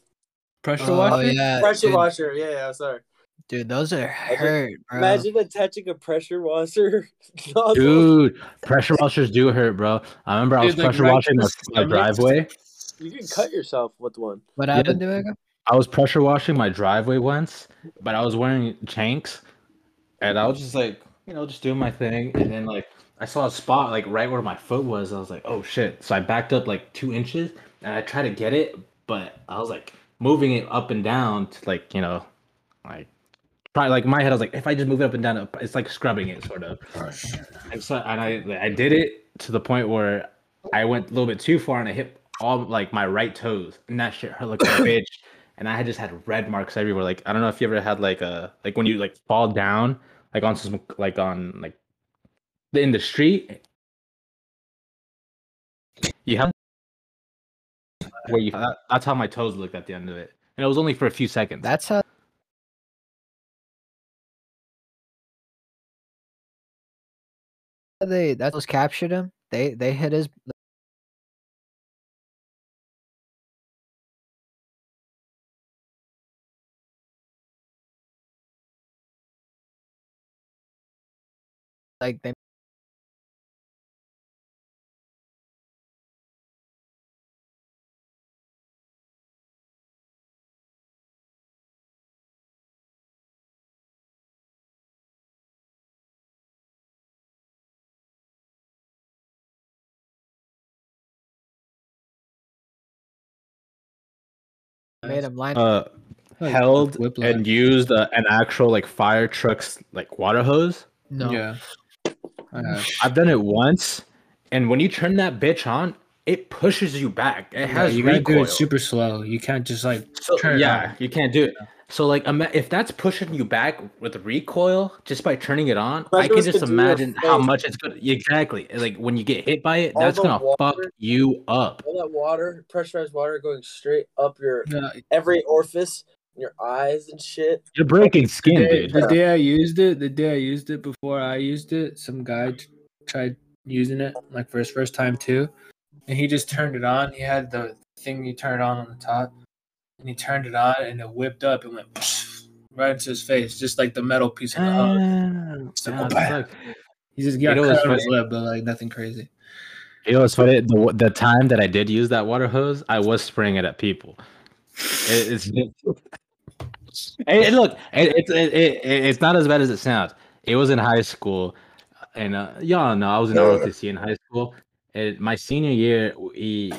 Pressure Oh washer? yeah, Pressure dude, washer, yeah, yeah, sorry. dude, those are hurt, bro. Imagine attaching a pressure washer. *laughs* Dude, pressure washers do hurt, bro. I remember I was like, pressure right washing my, the my driveway. You can cut yourself with one. What happened, Diego? I was pressure washing my driveway once, but I was wearing chanks, and I was just like, you know, just doing my thing, and then like I saw a spot like right where my foot was. I was like, oh shit! So I backed up like two inches, and I tried to get it, but I was like moving it up and down to like you know, like probably like in my head I was like, if I just move it up and down, it's like scrubbing it sort of. And so and I I did it to the point where I went a little bit too far and I hit all like my right toes, and that shit hurt like a *coughs* bitch. And I had just had red marks everywhere. Like I don't know if you ever had like a like when you like fall down like on some like on like in the street. You have where you that, that's how my toes looked at the end of it, and it was only for a few seconds. That's how. They that was captured him. They they hit his. Like they made him line. uh held whiplash. and used uh, an actual like fire truck's like water hose. no. Yeah. Have. I've done it once, and when you turn that bitch on, it pushes you back. It Yeah, has you gotta do it super slow. You can't just like So, yeah, you can't do it. So like, if that's pushing you back with recoil just by turning it on, I can just gonna do to your imagine how much it's gonna. Exactly, like when you get hit by it, All that's gonna fuck you up. All that water, pressurized water going straight up your No, every orifice, in your eyes and shit. You're breaking skin, the, day, dude. the day I used it, the day I used it before I used it, some guy t- tried using it like for his first time too, and he just turned it on. He had the thing you turn it on on the top, and he turned it on, and it whipped up and went right into his face, just like the metal piece of the hose. Ah, So, that He just You got know cut on his lip, but like nothing crazy. You know what's funny? The the time that I did use that water hose, I was spraying it at people. It, it's and, and look, it, it's it, it, it's not as bad as it sounds. It was in high school, and uh, y'all know I was in ROTC in high school. And my senior year, we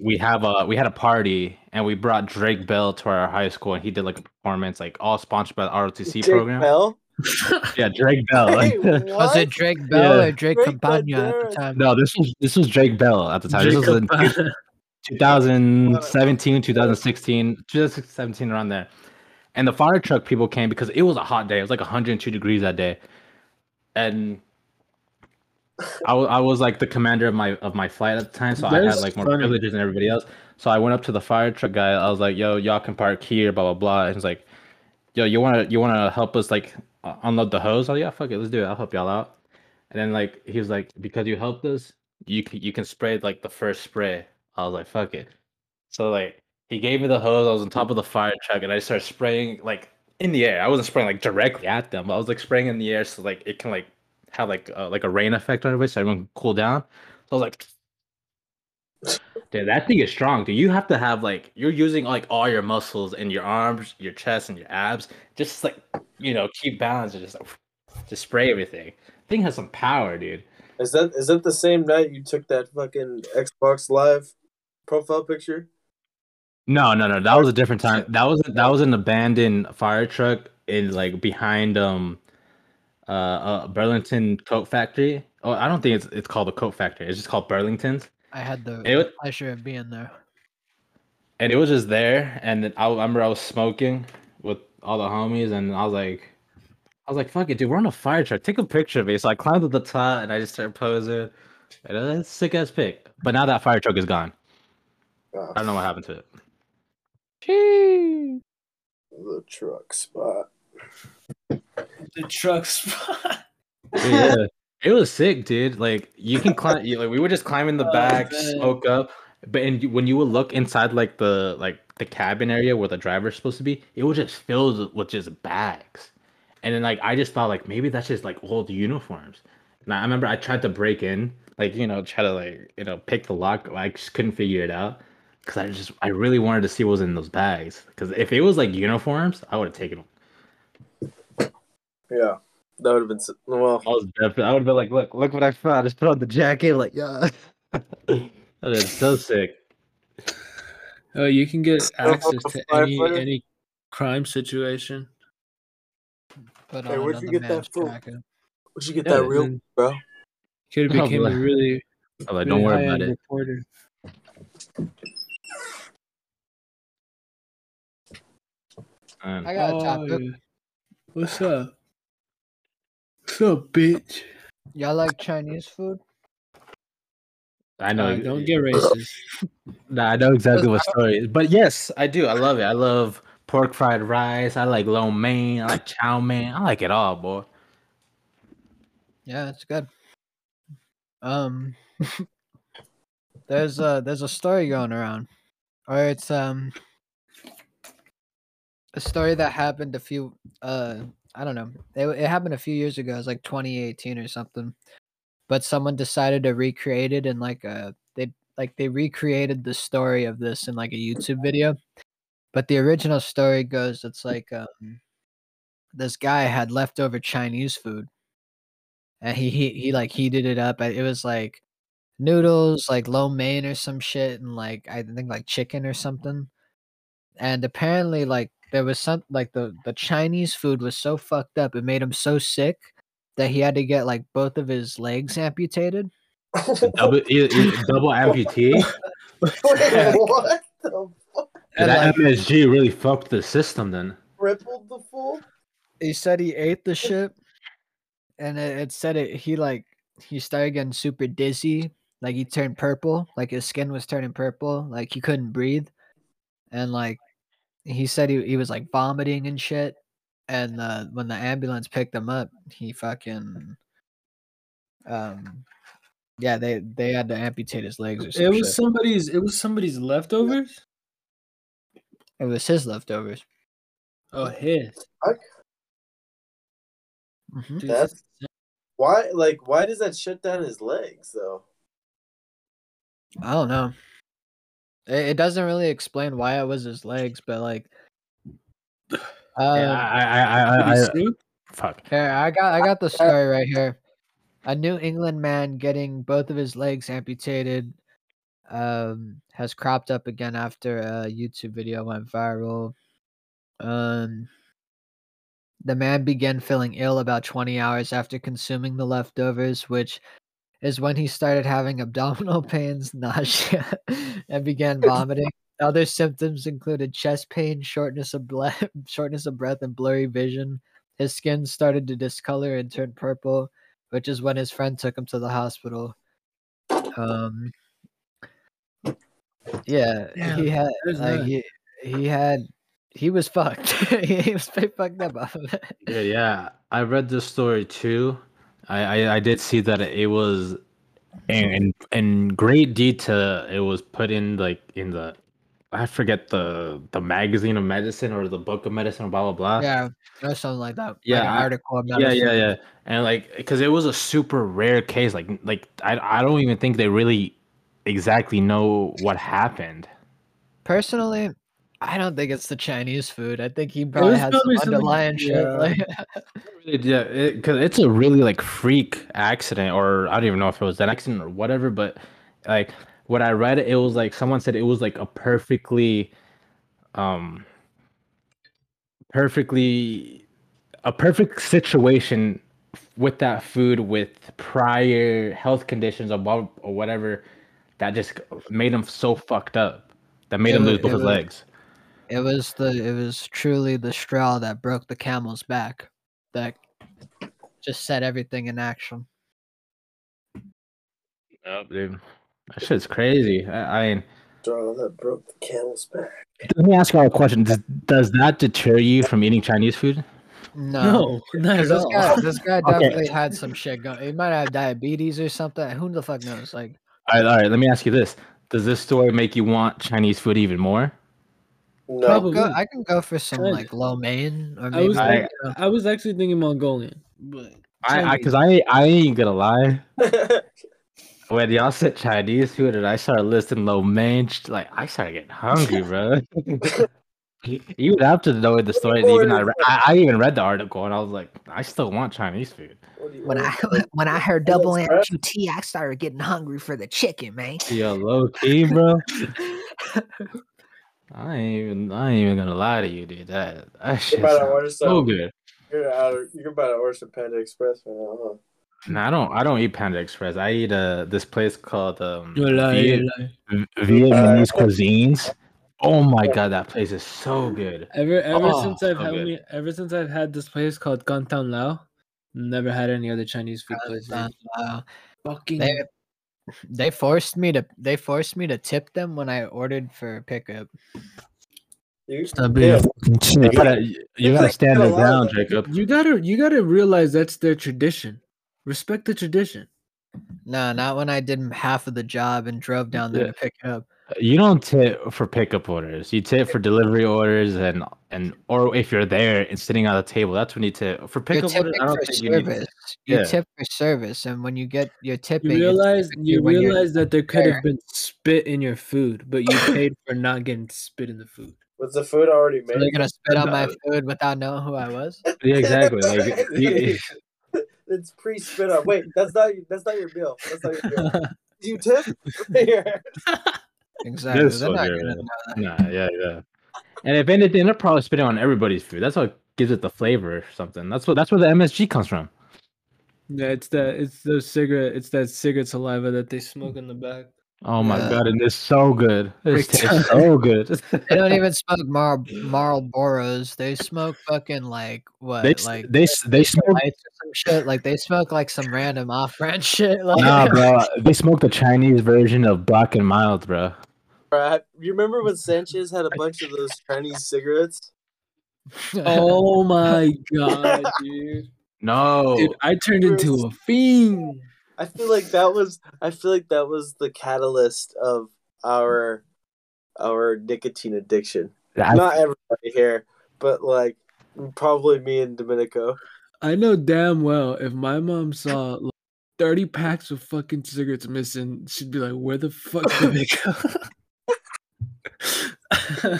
we have a we had a party and we brought Drake Bell to our high school and he did like a performance like all sponsored by the ROTC Jake program. Bell? *laughs* Yeah, Drake Bell. Hey, *laughs* Was it Drake Bell Yeah. or Drake Drake Campana at the time? no, this was this was Drake Bell at the time. This was in 2017, 2016, 2017 around there. And the fire truck people came because it was a hot day. It was like 102 degrees that day. And I wa- I was like the commander of my of my flight at the time, so I had like more funny. privileges than everybody else. So I went up to the fire truck guy. I was like, "Yo, y'all can park here, blah blah blah." And he's like, "Yo, you wanna you wanna help us like unload the hose?" Oh yeah, fuck it, let's do it. I'll help y'all out. And then like he was like, "Because you helped us, you can you can spray like the first spray." I was like, "Fuck it." So like he gave me the hose. I was on top of the fire truck, and I started spraying like in the air. I wasn't spraying like directly at them. I was like spraying in the air so like it can like have like uh, like a rain effect on everybody, so everyone can cool down. So I was like, *sniffs* dude, that thing is strong. Dude, you have to have like you're using like all your muscles in your arms, your chest, and your abs, just like you know keep balance and just like, spray everything. Thing has some power, dude. Is that is that the same night you took that fucking Xbox Live profile picture? No, no, no. That was a different time. That was that was an abandoned fire truck in like behind um uh, uh Burlington Coat Factory. Oh, I don't think it's it's called the Coat Factory. It's just called Burlington's. I had the It was- pleasure of being there. And it was just there. And then I remember I was smoking with all the homies, and I was like, I was like, "Fuck it, dude. We're on a fire truck. Take a picture of me." So I climbed to the top and I just started posing. And it's a sick ass pic. But now that fire truck is gone. Oh, I don't know what happened to it. The truck spot. the truck spot. *laughs* yeah, it was sick, dude. Like you can climb. You, like we were just climbing the Oh, back, man. smoke up. But and when you would look inside, like the like the cabin area where the driver's supposed to be, it was just filled with just bags. And then like I just thought like maybe that's just like old uniforms. And I remember I tried to break in, like you know, try to like you know pick the lock. I just couldn't figure it out because I just I really wanted to see what was in those bags. Because if it was like uniforms, I would have taken them. Yeah, that would have been s- well. I was definitely. I would have been like, look, look what I found. I just put on the jacket. Like, yeah. *laughs* that is so sick. Oh, you can get access to any firefighter? any crime situation. Put Hey, where'd you get that man's from? Where'd you get Yeah, that real, and- bro? Could have *laughs* Oh, became a really, I'm like, really don't worry about it. reporter. Man. I got a Oh, topic. yeah. What's up? What's up, bitch? Y'all like Chinese food? I know. Uh, don't get racist. *laughs* Nah, I know exactly what *laughs* story is. But yes, I do. I love it. I love pork fried rice. I like lo mein. I like chow mein. I like it all, boy. Yeah, it's good. Um, *laughs* there's a there's a story going around, or it's um a story that happened a few uh I don't know it it happened a few years ago. It was like 2018 or something, but someone decided to recreate it in like a they like they recreated the story of this in like a YouTube video, but the original story goes it's like um this guy had leftover Chinese food and he he, he like heated it up. It was like noodles, like lo mein or some shit, and like I think like chicken or something. And apparently, like there was some like the the Chinese food was so fucked up, it made him so sick that he had to get like both of his legs amputated. *laughs* Double, double amputee. *laughs* Wait, what the fuck? And that like MSG really fucked the system then. Crippled the fool? he said he ate the shit, and it, it said it. He like he started getting super dizzy, like he turned purple, like his skin was turning purple, like he couldn't breathe, and like he said he he was like vomiting and shit. And uh, when the ambulance picked him up, he fucking um yeah they they had to amputate his legs or some It was shit. somebody's. It was somebody's leftovers. it was his leftovers. Oh, his. Mhm. Dude, That's why. Like, why does that shut down his legs though? I don't know. It, it doesn't really explain why it was his legs, but like, uh, *sighs* Yeah, I, I, I, I, I, fuck. here I got I got the story right here. A New England man getting both of his legs amputated um, has cropped up again after a YouTube video went viral. Um, the man began feeling ill about 20 hours after consuming the leftovers, which is when he started having *laughs* abdominal pains, nausea, and began *laughs* vomiting. Other symptoms included chest pain, shortness of ble- *laughs* shortness of breath, and blurry vision. His skin started to discolor and turn purple, which is when his friend took him to the hospital. Um, yeah, Damn, he had like he, he had he was fucked. he was pretty fucked up off of it. Yeah, yeah. I read this story too. I, I, I did see that it was in, in in great detail. It was put in like in the I forget the the magazine of medicine or the book of medicine, blah blah blah. Yeah, or something like that. Yeah, like an article about yeah, yeah, yeah. And like, because it was a super rare case. Like, like I I don't even think they really exactly know what happened. Personally, I don't think it's the Chinese food. I think he probably was had probably some something- underlying shit. yeah. Like, yeah, because it's a really like freak accident, or I don't even know if it was an accident or whatever. But like what I read, it was like someone said it was like a perfectly, um, perfectly, a perfect situation with that food with prior health conditions or, blah- or whatever that just made him so fucked up that made It him wa- lose both his was- legs. It was the it was truly the straw that broke the camel's back that just set everything in action. Yep, dude. That shit's crazy. I, I mean, Straw that broke the camel's back. let me ask you all a question. Does, does that deter you from eating Chinese food? No, No, *laughs* not 'cause at this all. guy this guy *laughs* Okay. definitely had some shit going. He might have diabetes or something. Who the fuck knows? Like, All right, all right. Let me ask you this: Does this story make you want Chinese food even more? No. I'll go, I can go for some Kinda. like lo mein or I maybe was I- I was actually thinking Mongolian, but I, I, cause I, I ain't gonna lie. *laughs* When y'all said Chinese food and I started listing lo mein, like I started getting hungry, bro. *laughs* even after knowing the story, even I, re- I, I even read the article and I was like, I still want Chinese food. What do you When I *laughs* when I heard double Express? amputee, I started getting hungry for the chicken, man. Yo, low key, bro. I ain't even, I ain't even gonna lie to you, dude. That that shit better sounds so good. You're out of, you're about to order some Panda Express right now, huh? No, I don't. I don't eat Panda Express. I eat uh this place called um You lie, Viet- you lie. V- Vietnamese cuisines. Oh my god, that place is so good. Ever ever Oh, since I've so had me, ever since I've had this place called Gantan Lao, never had any other Chinese food places. uh, Fucking they they forced me to they forced me to tip them when I ordered for pickup. You, Stop being yeah. a fucking You gotta, you gotta like stand a your lot ground, Jacob. You gotta you gotta realize that's their tradition. Respect the tradition. No, not when I did half of the job and drove down there Yeah. to pick it up. You don't tip for pickup orders. You tip for delivery orders and and or if you're there and sitting at the table, that's when you tip. For You're pickup orders, tipping I don't for think you need. service. You Yeah. tip for service, and when you get your tipping, You realize typically you realize that there could there. have been spit in your food, but you *coughs* paid for not getting spit in the food. Was the food already So they're gonna spit on my *laughs* food without knowing who I was. *laughs* Yeah, exactly. Like you- *laughs* it's pre spit up. Wait, that's not that's not your bill. That's not your bill. Do you tip? Here. Exactly. This They're not fucker, gonna man. know that. Nah, yeah, yeah. *laughs* And if anything, they're probably spitting on everybody's food. That's what gives it the flavor or something. That's what that's where the MSG comes from. Yeah, it's that it's those cigarette it's that cigarette saliva that they smoke mm. in the back. Oh my Yeah. god, and it's so good. It tastes so good. They don't even smoke Mar Marlboros. They smoke fucking like what? They s- like they s- they smoke some shit. Like they smoke like some random off-brand *laughs* shit. Like, Nah, bro. They smoke the Chinese version of Black and Mild, bro. Bruh, you remember when Sanchez had a bunch of those Chinese cigarettes? *laughs* Oh my god, dude. No. Dude, I turned into a fiend. I feel like that was I feel like that was the catalyst of our our nicotine addiction. I- Not everybody here, but like probably me and Domenico. I know damn well if my mom saw like, 30 packs of fucking cigarettes missing, she'd be like, where the fuck did they go? *laughs*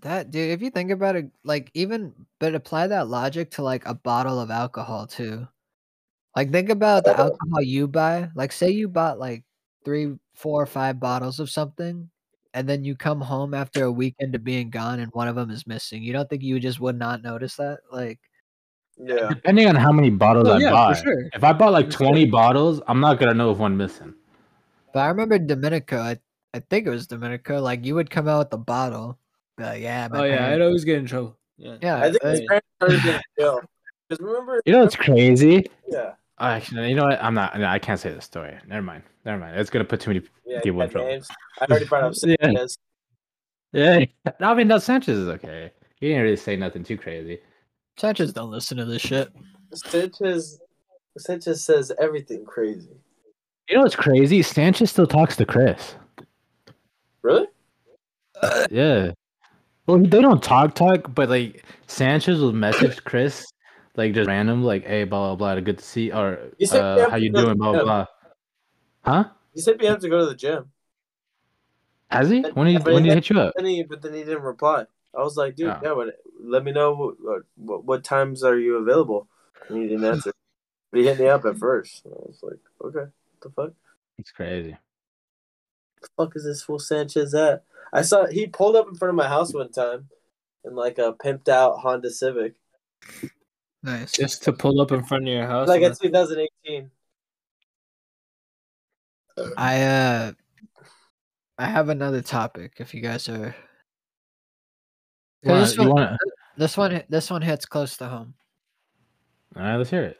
that dude. If you think about it, like even but apply that logic to like a bottle of alcohol too. Like think about the alcohol you buy. Like say you bought like three, four, or five bottles of something, and then you come home after a weekend of being gone, and one of them is missing. You don't think you just would not notice that? Like, Yeah. Depending on how many bottles Oh, I yeah, buy. sure. If I bought like For sure. 20 bottles, I'm not gonna know if one missing. but I remember Domenico. I I think it was Domenico. Like, you would come out with the bottle. Be like, yeah, Oh yeah, I'd always get in trouble. Yeah. yeah. I think uh, his parents started in jail. Because remember, You know what's crazy? yeah, actually, you know what? I'm not. No, I can't say the story. Never mind. Never mind. It's gonna put too many yeah, people in got trouble. names. I already brought up *laughs* Yeah. Sanchez. Yeah. I mean, no, Sanchez is okay. He didn't really say nothing too crazy. Sanchez don't listen to this shit. Sanchez. Sanchez says everything crazy. You know what's crazy? Sanchez still talks to Chris. Really? Yeah. Well, they don't talk talk, but like Sanchez will message Chris like just random, like, "Hey, blah blah blah, good to see," or uh, "How you doing?" Blah blah Huh? He said we have to go to the gym. Has he? When he Yeah, but when he then- hit you up? Then he, but then he didn't reply. I was like, dude, Yeah. yeah, but let me know what, what what times are you available. And he didn't answer. But he hit me up at first. And I was like, okay, what the fuck? It's crazy. The fuck is this fool Sanchez at? I saw he pulled up in front of my house one time in like a pimped out Honda Civic. Nice. Just to pull up in front of your house. Like and in 2018. I uh I have another topic if you guys are Wanna- this, you one, wanna- this one this one hits close to home. All right, let's hear it.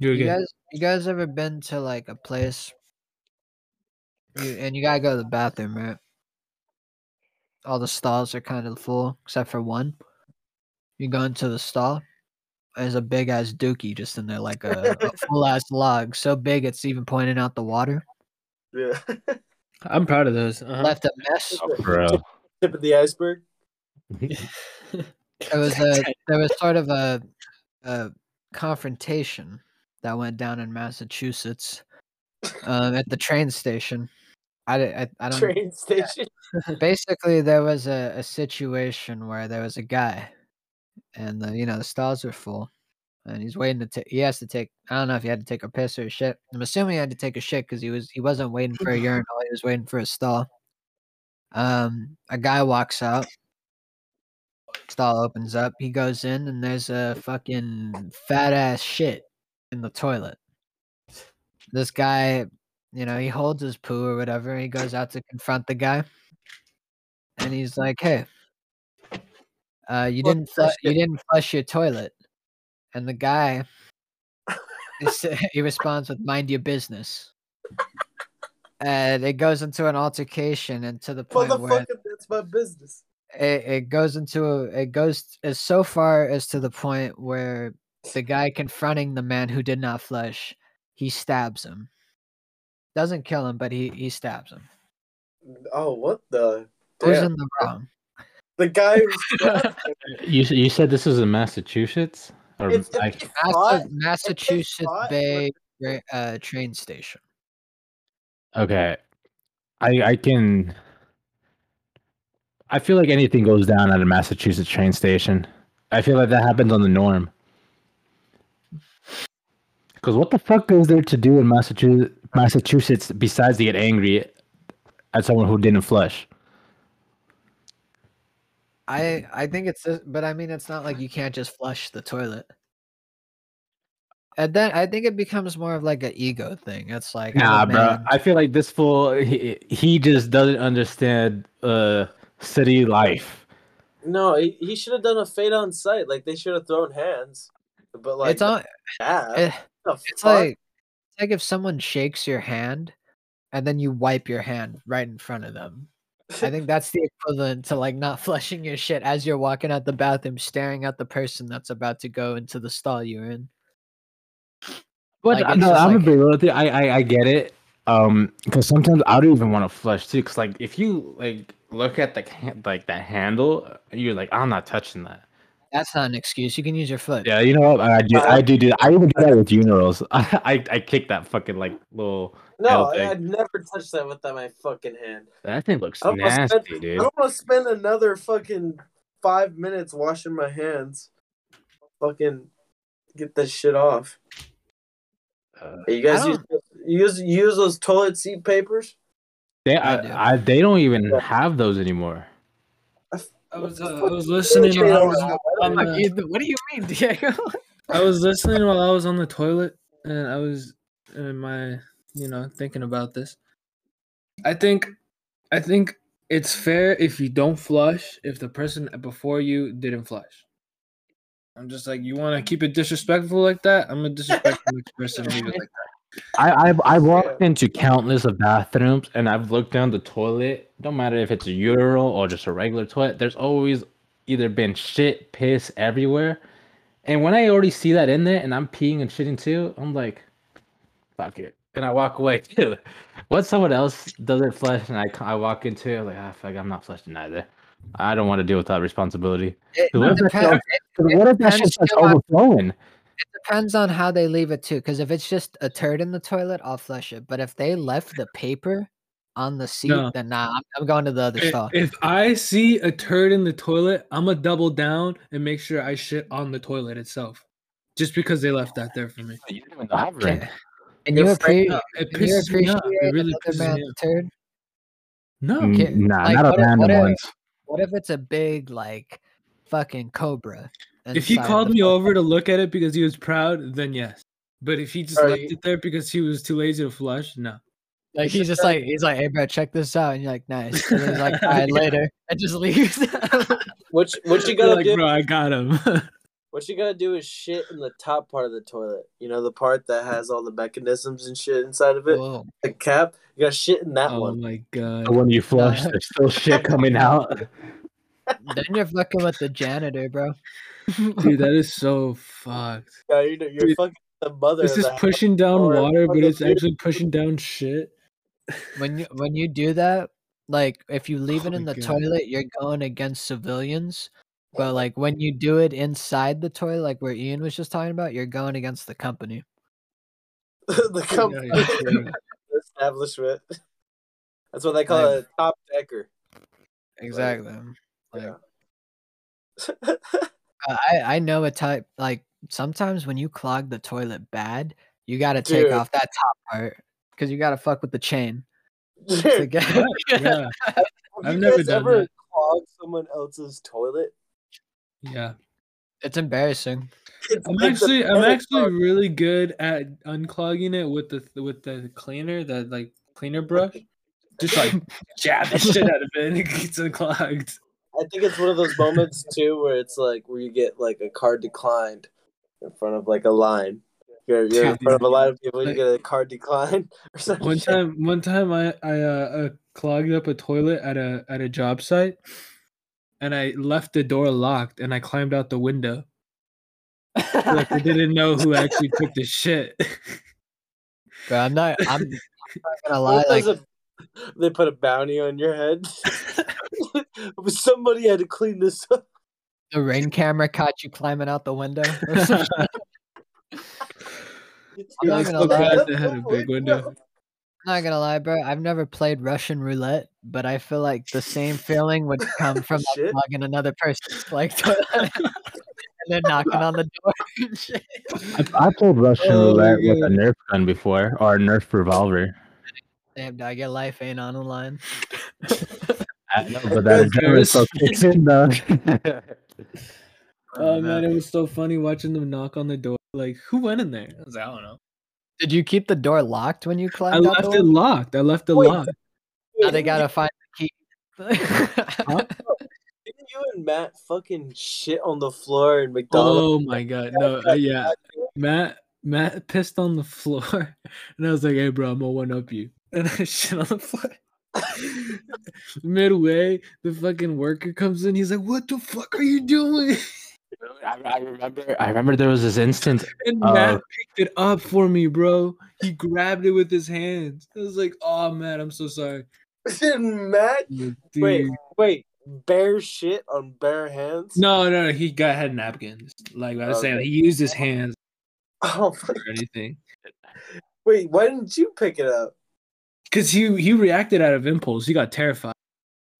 Do it You guys you guys ever been to like a place you, and you gotta go to the bathroom, right? All the stalls are kind of full except for one. You go into the stall. There's a big ass dookie just in there, like a, a *laughs* full ass log, so big it's even pointing out the water. Yeah. *laughs* I'm proud of those. Uh-huh. Left a mess. Oh, bro. Tip of the iceberg. It was *laughs* a there was sort of a a confrontation that went down in Massachusetts um, at the train station. I, I, I don't Train station. basically there was a, a situation where there was a guy and the you know the stalls are full and he's waiting to take he has to take i don't know if he had to take a piss or a shit. I'm assuming he had to take a shit because he was he wasn't waiting for a *laughs* urinal he was waiting for a stall. Um a guy walks out. Stall opens up. He goes in and there's a fucking fat ass shit in the toilet. This guy you know he holds his poo or whatever he goes out to confront the guy. And he's like hey uh you Fuck didn't flush you didn't flush your toilet and the guy *laughs* *laughs* he responds with mind your business. And it goes into an altercation and to the point where that's my business. it, it goes into a, it goes as so far as to the point where the guy confronting the man who did not flush he stabs him. Doesn't kill him but he he stabs him. Oh, what the? who's in the wrong The guy who. *laughs* You you said this was in Massachusetts or If- if I, he Massa- fought- massachusetts fought, bay ra- uh, train station okay, I I can. I feel like anything goes down at a Massachusetts train station. I feel like that happens on the norm. Because what the fuck is there to do in Massachusetts, Massachusetts besides to get angry at someone who didn't flush? I I think it's this- but I mean it's not like you can't just flush the toilet. And then I think it becomes more of like an ego thing. It's like I'm Nah, bro. man. I feel like this fool he, he just doesn't understand uh city life. No, he, he should have done a fade on sight. Like they should have thrown hands. But like, it's on. yeah, eh, it's fuck? like it's like if someone shakes your hand, and then you wipe your hand right in front of them. I think that's the equivalent to like not *laughs* flushing your shit as you're walking out the bathroom, staring at the person that's about to go into the stall you're in. But Like, no, I'm like- gonna be real with you. I, I I get it. Um, because sometimes I don't even want to flush too. Cause like if you like look at the like the handle, you're like, I'm not touching that. That's not an excuse. You can use your foot. Yeah, you know what? I do. I do do. That. I even do that with funerals. *laughs* I I, I kick that fucking like little. No, L. I'd never touch that with my fucking hand. That thing looks I don't wanna nasty, spend- I dude. don't want to spend another fucking five minutes washing my hands. Fucking get this shit off. Uh, you guys use use use those toilet seat papers. They I I, do. I, they don't even have those anymore. I was, uh, I was listening while I was on the, What do you mean, *laughs* Diego? I was listening while I was on the toilet, and I was in my, you know, thinking about this. I think, I think it's fair if you don't flush if the person before you didn't flush. I'm just like, you want to keep it disrespectful like that? I'm gonna disrespect the *laughs* next person. and like that. I I've, I've walked into countless of bathrooms and I've looked down the toilet. Don't matter if it's a urinal or just a regular toilet. There's always either been shit, piss everywhere. And when I already see that in there and I'm peeing and shitting too, I'm like, fuck it, and I walk away too. What someone else doesn't flush and I, I walk into it like ah fuck, I'm not flushing either. I don't want to deal with that responsibility. It 'Cause What if, that depends- shit- what if that depends shit on- overflowing? It depends on how they leave it too. Because if it's just a turd in the toilet, I'll flush it. But if they left the paper on the seat, No. then nah, I'm, I'm going to the other If, stall. if I see a turd in the toilet, I'm gonna double down and make sure I shit on the toilet itself, just because they left that there for me. You don't even know how to ring. Okay. And you, It appre- fucked up. It and you pisses appreciate off. It really another pisses man's me off. turd? No, Okay, Nah, like, not what a if- random what if- ones. What if it's a big like fucking cobra? if he called me over to look at it because he was proud, then yes. But if he just Are left you- it there because he was too lazy to flush, no. like he's just like he's like, hey bro, check this out, and you're like, nice. And he's like, *laughs* all right, later, *laughs* and just leaves. *laughs* What you- what you gotta like, do? bro, I got him. What you gotta do is shit in the top part of the toilet. You know the part that has all the mechanisms and shit inside of it. Whoa. The cap. You gotta shit in that oh one. my god. So when you flush, there's still shit coming *laughs* out. then you're fucking with the janitor, bro. *laughs* Dude, that is so fucked. Yeah, you know, you're Dude, fucking the mother. This of is the house. pushing down or water, but it's dude. actually pushing down shit. when you when you do that, like if you leave Oh it in the God. toilet, you're going against civilians. But like when you do it inside the toilet, like where Ian was just talking about, you're going against the company. *laughs* the company, Yeah, *laughs* yeah. the establishment. *laughs* That's what they call Like- a top decker. Exactly. Like Yeah. I I know a type like sometimes when you clog the toilet bad, you got to take Dude. off that top part because you got to fuck with the chain. Dude, yeah, I've you never guys done ever that. clogged someone else's toilet? Yeah. it's embarrassing. It's I'm actually I'm actually clog. really good at unclogging it with the with the cleaner, that like cleaner brush. Just like *laughs* jab the shit out of it and it gets unclogged. I think it's one of those moments too where it's like where you get like a card declined in front of like a line. You're, you're in front of a line of people, you get a card decline *laughs* or something. One time one time I I uh, uh, clogged up a toilet at a at a job site and I left the door locked and I climbed out the window. Like I didn't know who *laughs* actually took the shit. Bro, I'm not. I'm, I'm *laughs* not gonna lie. What Like a- they put a bounty on your head. *laughs* Somebody had to clean this up. the ring camera caught you climbing out the window. or some. I'm not gonna lie. glad had a big window. I'm not gonna lie, bro. I've never played Russian roulette, but I feel like the same feeling would come from like, plugging another person's *laughs* like toilet *laughs* and then knocking on the door. I, I played Russian Oh, roulette with a Nerf gun before, or a Nerf revolver. Damn, dog, your life ain't on the line. I know, but that adrenaline still kicks in though. *laughs* Oh man, it was so funny watching them knock on the door. Like, who went in there? I was like, I don't know. Did you keep the door locked when you I climbed out left the it window? locked. I left it Wait, locked. Now they gotta find the key. *laughs* Didn't you and Matt fucking shit on the floor in McDonald's? Oh my god, no, uh, yeah. Matt Matt pissed on the floor, *laughs* and I was like, "Hey, bro, I'm gonna one up you," *laughs* and I shit on the floor. Midway, the fucking worker comes in. He's like, "What the fuck are you doing?" I, I remember. I remember there was this instance. And Uh, Matt picked it up for me, bro. He grabbed it with his hands. I was like, "Oh man, I'm so sorry." *laughs* Didn't Matt? Dude. Wait, wait. Bare shit on bare hands? No, no, no, he got had napkins. Like I was saying, he used his hands *laughs* Oh my. or anything. Wait, why didn't you pick it up? Cause he he reacted out of impulse. He got terrified.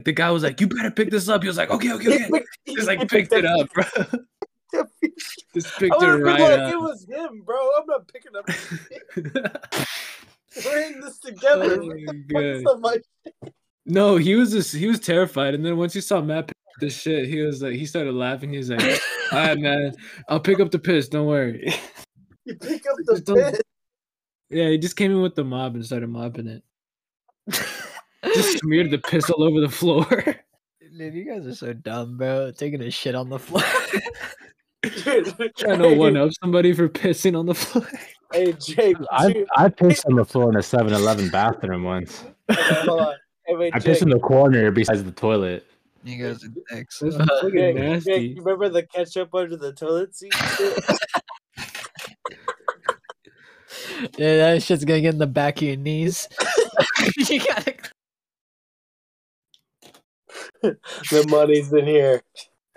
The guy was like, "You better pick this up." He was like, "Okay, okay, okay." Just like picked it up, bro. *laughs* Just picked it right like, up. it was him, bro. I'm not picking up. *laughs* We're in this together. Oh What my fuck is God. on my No, he was just he was terrified, and then once he saw Matt pick up the shit, he was like he started laughing. He's like, *laughs* "All right, man, I'll pick up the piss. Don't worry." You pick up the Just. Yeah, he just came in with the mob and started mopping it. Just smeared the piss all over the floor. *laughs* Dude, you guys are so dumb, bro. Taking a shit on the floor. Trying to one up somebody for pissing on the floor. Hey Jake, *laughs* I I pissed on the floor in a 7-Eleven bathroom once. *laughs* okay, hold on. Hey, wait, I Jake, pissed in the corner besides the toilet. you guys are dicks. That's Uh, fucking Jake, nasty. Jake, you remember the ketchup under the toilet seat? yeah, that shit's gonna get in the back of your knees. you gotta. *laughs* the money's in here.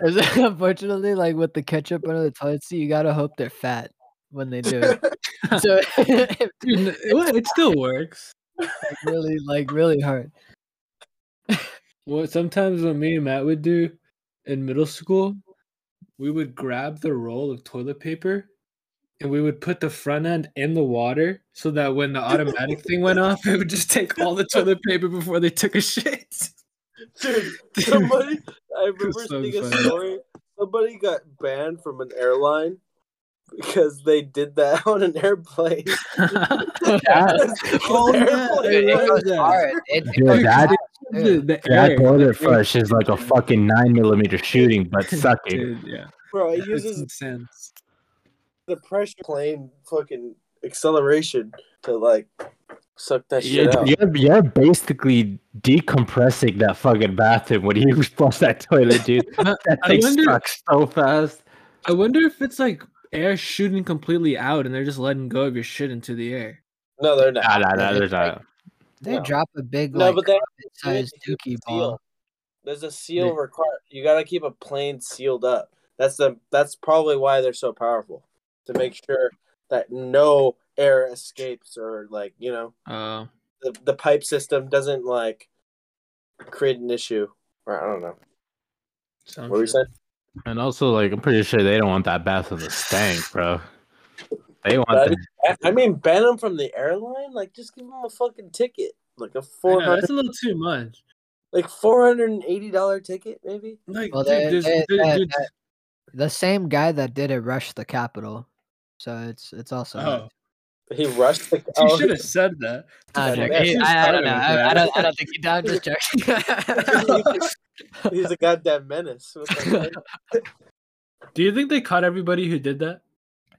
*laughs* Unfortunately, like with the ketchup under the toilet seat, you gotta hope they're fat when they do it. *laughs* so Dude, it, it still works. like really, like really hard. What sometimes what me and Matt would do in middle school, we would grab the roll of toilet paper and we would put the front end in the water so that when the automatic thing went off, it would just take all the toilet paper before they took a shit. *laughs* Dude, somebody, I remember so seeing a story. Somebody got banned from an airline because they did that *laughs* on an airplane. That, *laughs* Oh, yeah, Airplane Dude, it goes is hard. It, it dude, goes that, hard, the, the that air. toilet flush is like a fucking 9 millimeter shooting, but sucking. Dude, yeah. Bro, it It's uses intense. the pressure plane fucking acceleration to like suck that You're, out. you're, you're basically decompressing that fucking bathroom when you *laughs* flush that toilet, dude. That I thing wonder- sucks so fast. I wonder if it's like air shooting completely out and they're just letting go of your shit into the air. No, they're not. Nah, nah, nah, it's there's like- not. They No. drop a big No, like but sized dookie seal. ball. There's a seal required. You gotta keep a plane sealed up. That's the. That's probably why they're so powerful to make sure that no air escapes or like you know Uh, the the pipe system doesn't like create an issue. Or I don't know. What were you saying? And also, like, I'm pretty sure they don't want that bathroom to stank, bro. They want But I the mean, I mean, ban them from the airline. Like, just give them a fucking ticket, like a four know, that's a little too much. like four hundred and eighty dollar ticket, maybe. Like, Well, dude, they- there's- they- there- that- that- The same guy that did it rushed the Capitol, so it's it's also. oh, He rushed the. you Oh, should have said that. I, don't, that's I, I don't know. I, I don't. I don't think he died. I'm just joking. he's a goddamn menace. What the heck? *laughs* Do you think they caught everybody who did that?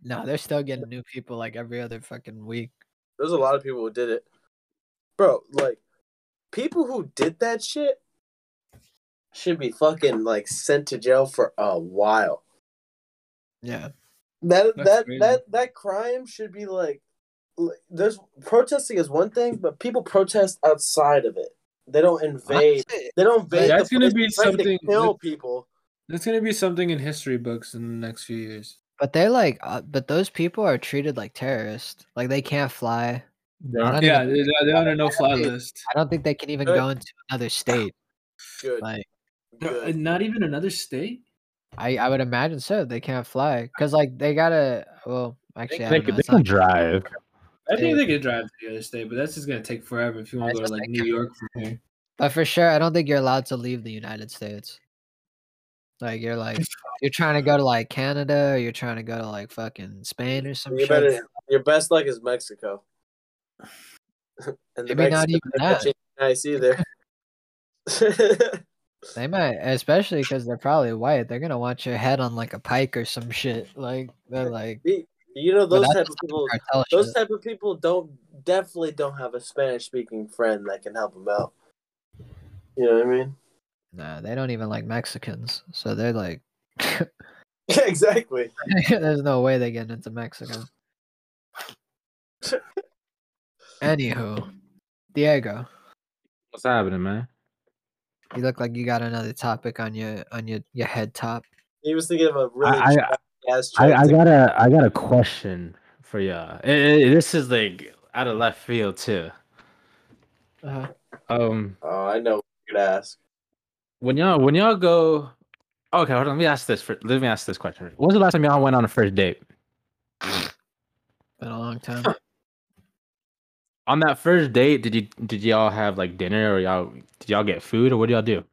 no, they're still getting new people like every other fucking week. There's a lot of people who did it, bro. Like, people who did that shit should be fucking like sent to jail for a while. Yeah. That That's that crazy. that that crime should be like, like, there's protesting is one thing, but people protest outside of it. They don't invade. They don't invade. That's gonna be to try to something Kill that- people. That's gonna be something in history books in the next few years. But they're like, uh, but those people are treated like terrorists. Like they can't fly. I Yeah, even- they- they're on a no-fly list. I don't think they can even Good. go into another state. Good. Like Good. Not even another state. I, I would imagine so. They can't fly because like they gotta. Well, actually, I they, don't know. they can not- drive. I think they could drive to the other state, but that's just gonna take forever if you want to go to like like- New York from here. But for sure, I don't think you're allowed to leave the United States. Like you're like *laughs* you're trying to go to like Canada, or you're trying to go to like fucking Spain or some You shit. better. Your best luck is Mexico. *laughs* and the Maybe not even are that. catching Nice either. *laughs* They might, especially because they're probably white. They're gonna want your head on like a pike or some shit. Like they're like you know those type of people. Those shit. type of people don't definitely don't have a Spanish speaking friend that can help them out. You know what I mean? Nah, they don't even like Mexicans. So they're like, *laughs* exactly. there's no way they get into Mexico. Anywho, Diego, What's happening, man? you look like you got another topic on your on your your head top. He was thinking of a really I- I, joke I to- got a I got a question for y'all. This is like out of left field too. Uh-huh. Um, Oh, I know what you could ask. when y'all when y'all go, okay, hold on. Let me ask this. For, let me ask this question. When was the last time y'all went on a first date? Been a long time. On that first date, did you did y'all have like dinner or y'all did y'all get food or what do y'all do?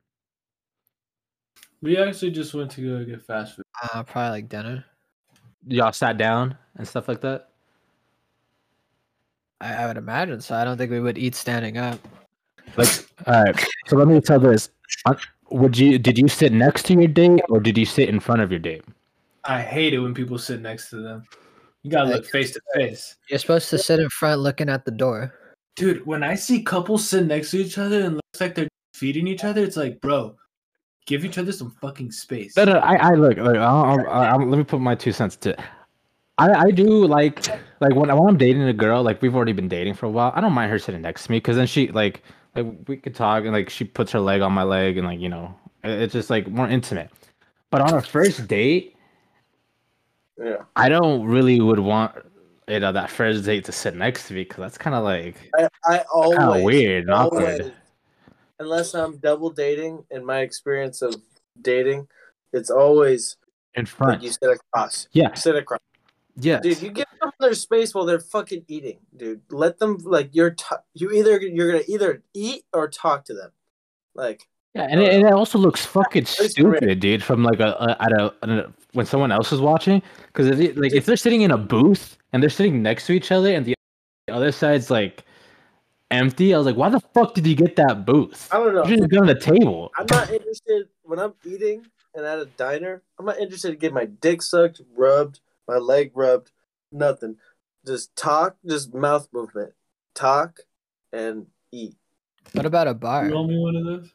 We actually just went to go get fast food. Uh, probably like dinner. Y'all sat down and stuff like that? I, I would imagine so. I don't think we would eat standing up. Like, all right. So let me tell this: Uh, Would you did you sit next to your date or did you sit in front of your date? I hate it when people sit next to them. You gotta look face to face. You're supposed to sit in front looking at the door. Dude, when I see couples sit next to each other and looks like they're feeding each other, it's like, bro, give each other some fucking space. No, no. I, I look. look I'll, I'll, I'll, let me put my two cents to. I, I do like like when, when I'm dating a girl, like we've already been dating for a while. I don't mind her sitting next to me because then she like like we could talk and like she puts her leg on my leg and like you know it's just like more intimate. But on a first date, Yeah. I don't really would want you know that first date to sit next to me because that's kind of like I, I always weird and always, awkward. Unless I'm double dating. In my experience of dating, it's always In like front, you sit across. Yeah. sit across. Yeah. Dude, you give them their space while they're fucking eating, dude. Let them like you're t- you either you're gonna either eat or talk to them, like Yeah, and it, and it also looks fucking It's great. stupid, dude. From like a, a at a, when someone else is watching, because if it, like if they're sitting in a booth and they're sitting next to each other and the other side's like empty, I was like, why the fuck did you get that booth? I don't know. You should have done the table. I'm not interested when I'm eating and at a diner. I'm not interested to get my dick sucked, rubbed, my leg rubbed, nothing. Just talk, just mouth movement, talk and eat. What about a bar? You owe me one of those?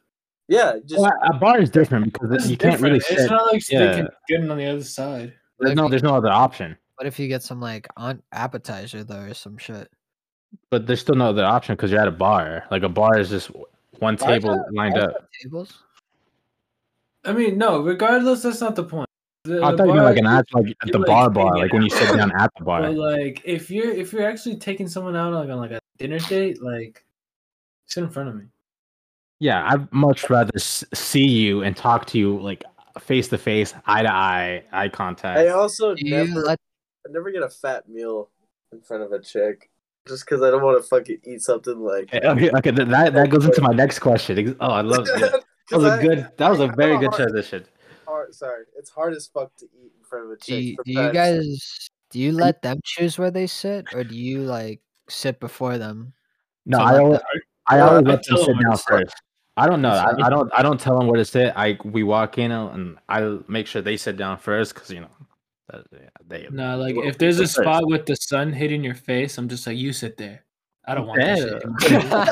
Yeah, just Well, a bar is different because It's you can't really different. sit. It's not like yeah. sticking getting on the other side. There's no, there's no other option. What if you get some like on appetizer though or some shit? But there's still no other option because you're at a bar. Like a bar is just one Bars table have- lined bars up. have Tables? I mean, no, regardless, that's not the point. The, I the thought you meant bar- like an act like at the like, bar bar, hanging like when you sit out. down at the bar. But like, if you're if you're actually taking someone out like on like a dinner date, like sit in front of me. Yeah, I'd much rather s- see you and talk to you like face to face, eye to eye, eye contact. I also Do you never let I never get a fat meal in front of a chick. Just because I don't want to fucking eat something like. Okay, okay, okay, that that goes into my next question. Oh, I *laughs* love *laughs* that. That 'Cause was a I- good. That was a very good hard- transition. hard, sorry, it's hard as fuck to eat in front of a do chick. you, do you guys do you let them choose where they sit or do you like sit before them? No, I always, them- I always I let them sit down first. I don't know. I, I don't. I don't tell them where to sit. I we walk in and I make sure they sit down first because you know that- yeah, they. No, like if there's a first. spot with the sun hitting your face, I'm just like, you sit there. I don't want that shit. in my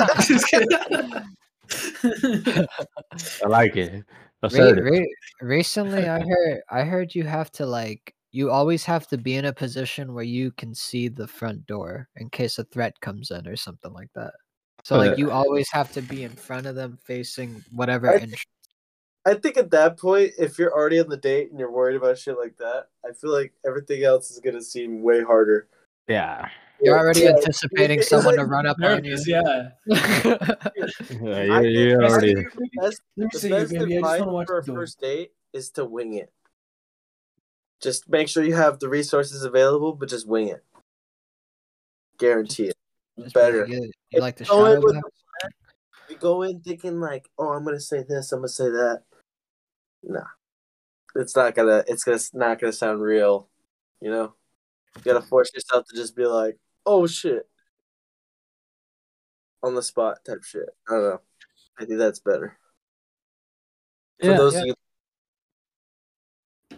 face. I like it. Re- re- recently i heard i heard you have to like you always have to be in a position where you can see the front door in case a threat comes in or something like that so like you always have to be in front of them facing whatever I- entrance I think at that point, if you're already on the date and you're worried about shit like that, I feel like everything else is gonna seem way harder. Yeah. you're already Yeah. anticipating It's *laughs* someone to run up on you Nervous, yeah. *laughs* Yeah, I you, think you that's already. the best, the see you. I just advice want to watch for a first date is to wing it. Just make sure you have the resources available, but just wing it. Guarantee it. Just Better. really good. If you like the you go in shadow with box? a plan, You go in thinking like, "Oh, I'm gonna say this. I'm gonna say that." Nah, it's not gonna. It's gonna not gonna sound real. You know, you gotta force yourself to just be like, "Oh shit," on the spot type shit. I don't know. I think that's better. For Yeah, those yeah. of you,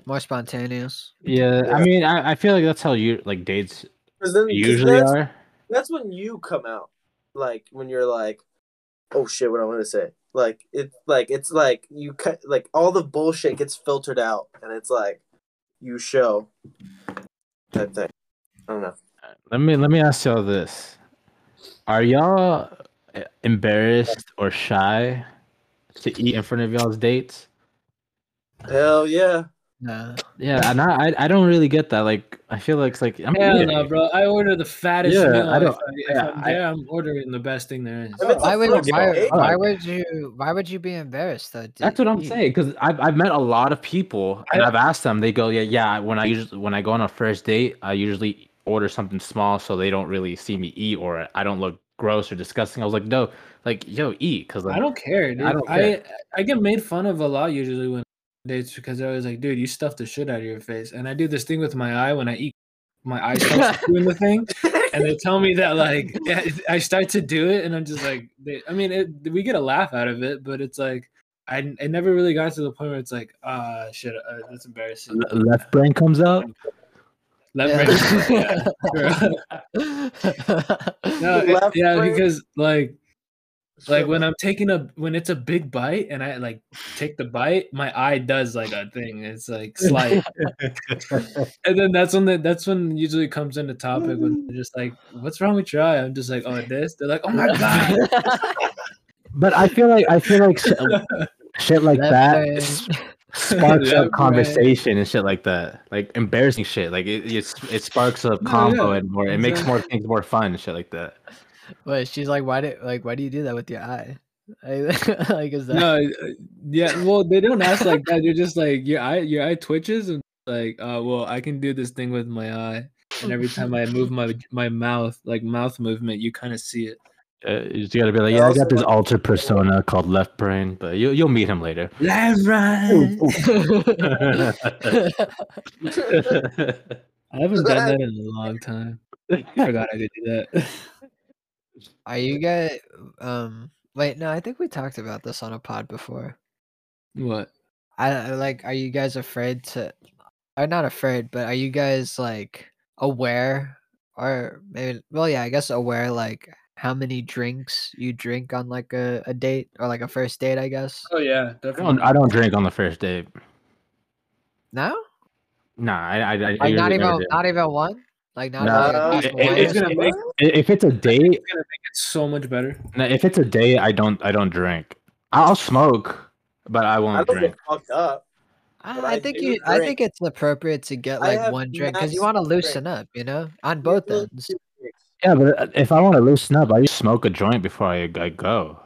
more spontaneous Yeah, I mean, I, I feel like that's how you like dates 'cause then, 'cause usually that's, are. that's when you come out. Like when you're like, "Oh shit," what I'm gonna say. Like it's like it's like you cut like all the bullshit gets filtered out, and it's like you show type thing. I don't know. Let me let me ask y'all this: Are y'all uh, embarrassed or shy to eat in front of y'all's dates? Hell yeah. Nah Yeah, and I I, I don't really get that. Like, I feel like it's like I'm Hell yeah, no, bro. I order the fattest Yeah, meal. I don't- if, I, if yeah, I'm I- there, I'm ordering the best thing there is. If it's a why would why, why would you why would you be embarrassed though That's what I'm eat? saying because I've I've met a lot of people and I- I've asked them. They go, yeah, yeah. When I usually when I go on a first date, I usually order something small so they don't really see me eat or I don't look gross or disgusting. I was like, no, like yo, eat because like, I don't care, dude. I I, don't care. I get made fun of a lot usually when dates because I was like, dude, you stuff the shit out of your face. And I do this thing with my eye when I eat my eye *laughs* starts doing the thing. And they tell me that like *laughs* I start to do it and I'm just like they, I mean it, we get a laugh out of it, but it's like I it never really got to the point where it's like, ah shit, uh, that's embarrassing. Le- left brain comes out. Left brain. yeah, true. *laughs* no, it- Left yeah, brain? because like like when I'm taking a when it's a big bite and I like take the bite, my eye does like a thing. It's like *laughs* slight, and then that's when the, that's when usually comes into topic when mm-hmm. they're just like, "What's wrong with your eye?" I'm just like, "Oh, this." They're like, "Oh my *laughs* god." But I feel like I feel like shit, *laughs* shit like Left that sparks Left up brain. conversation and shit like that, like embarrassing shit. Like it, it, it sparks up combo yeah, and more. It makes more things more fun and shit like that. Wait, she's like, why do like why do you do that with your eye? Like, *laughs* like is that no, uh, yeah. Well, they don't ask like that. They're just like your eye, your eye twitches, and like, uh, well, I can do this thing with my eye, and every time I move my my mouth, like mouth movement, you kind of see it. Uh, you just gotta be like, yeah, I got this alter persona called Left Brain, but you you'll meet him later. Left, right. *laughs* I haven't done that in a long time. *laughs* I forgot I could do that. Are you guys um wait, no, I think we talked about this on a pod before. What? I I- like are you guys afraid to are not afraid, but are you guys like aware or maybe well yeah, I guess aware like how many drinks you drink on like a, a date or like a first date, I guess. Oh yeah, I don't, definitely. I don't drink on the first date. No? Nah, I, I, I Like not even not even one? Like not Nah, even like a glass it- of it- wine or It's gonna make If it's a date, it's gonna make it so much better. nah, if it's a date, I don't I don't drink. I'll smoke, but I I won't don't drink. fucked up. I, I I think do you I think it's appropriate to get like one drink because you want to drink. loosen up, you know, on both Little ends. Yeah, but uh, if I want to loosen up, I just smoke a joint before I, I go.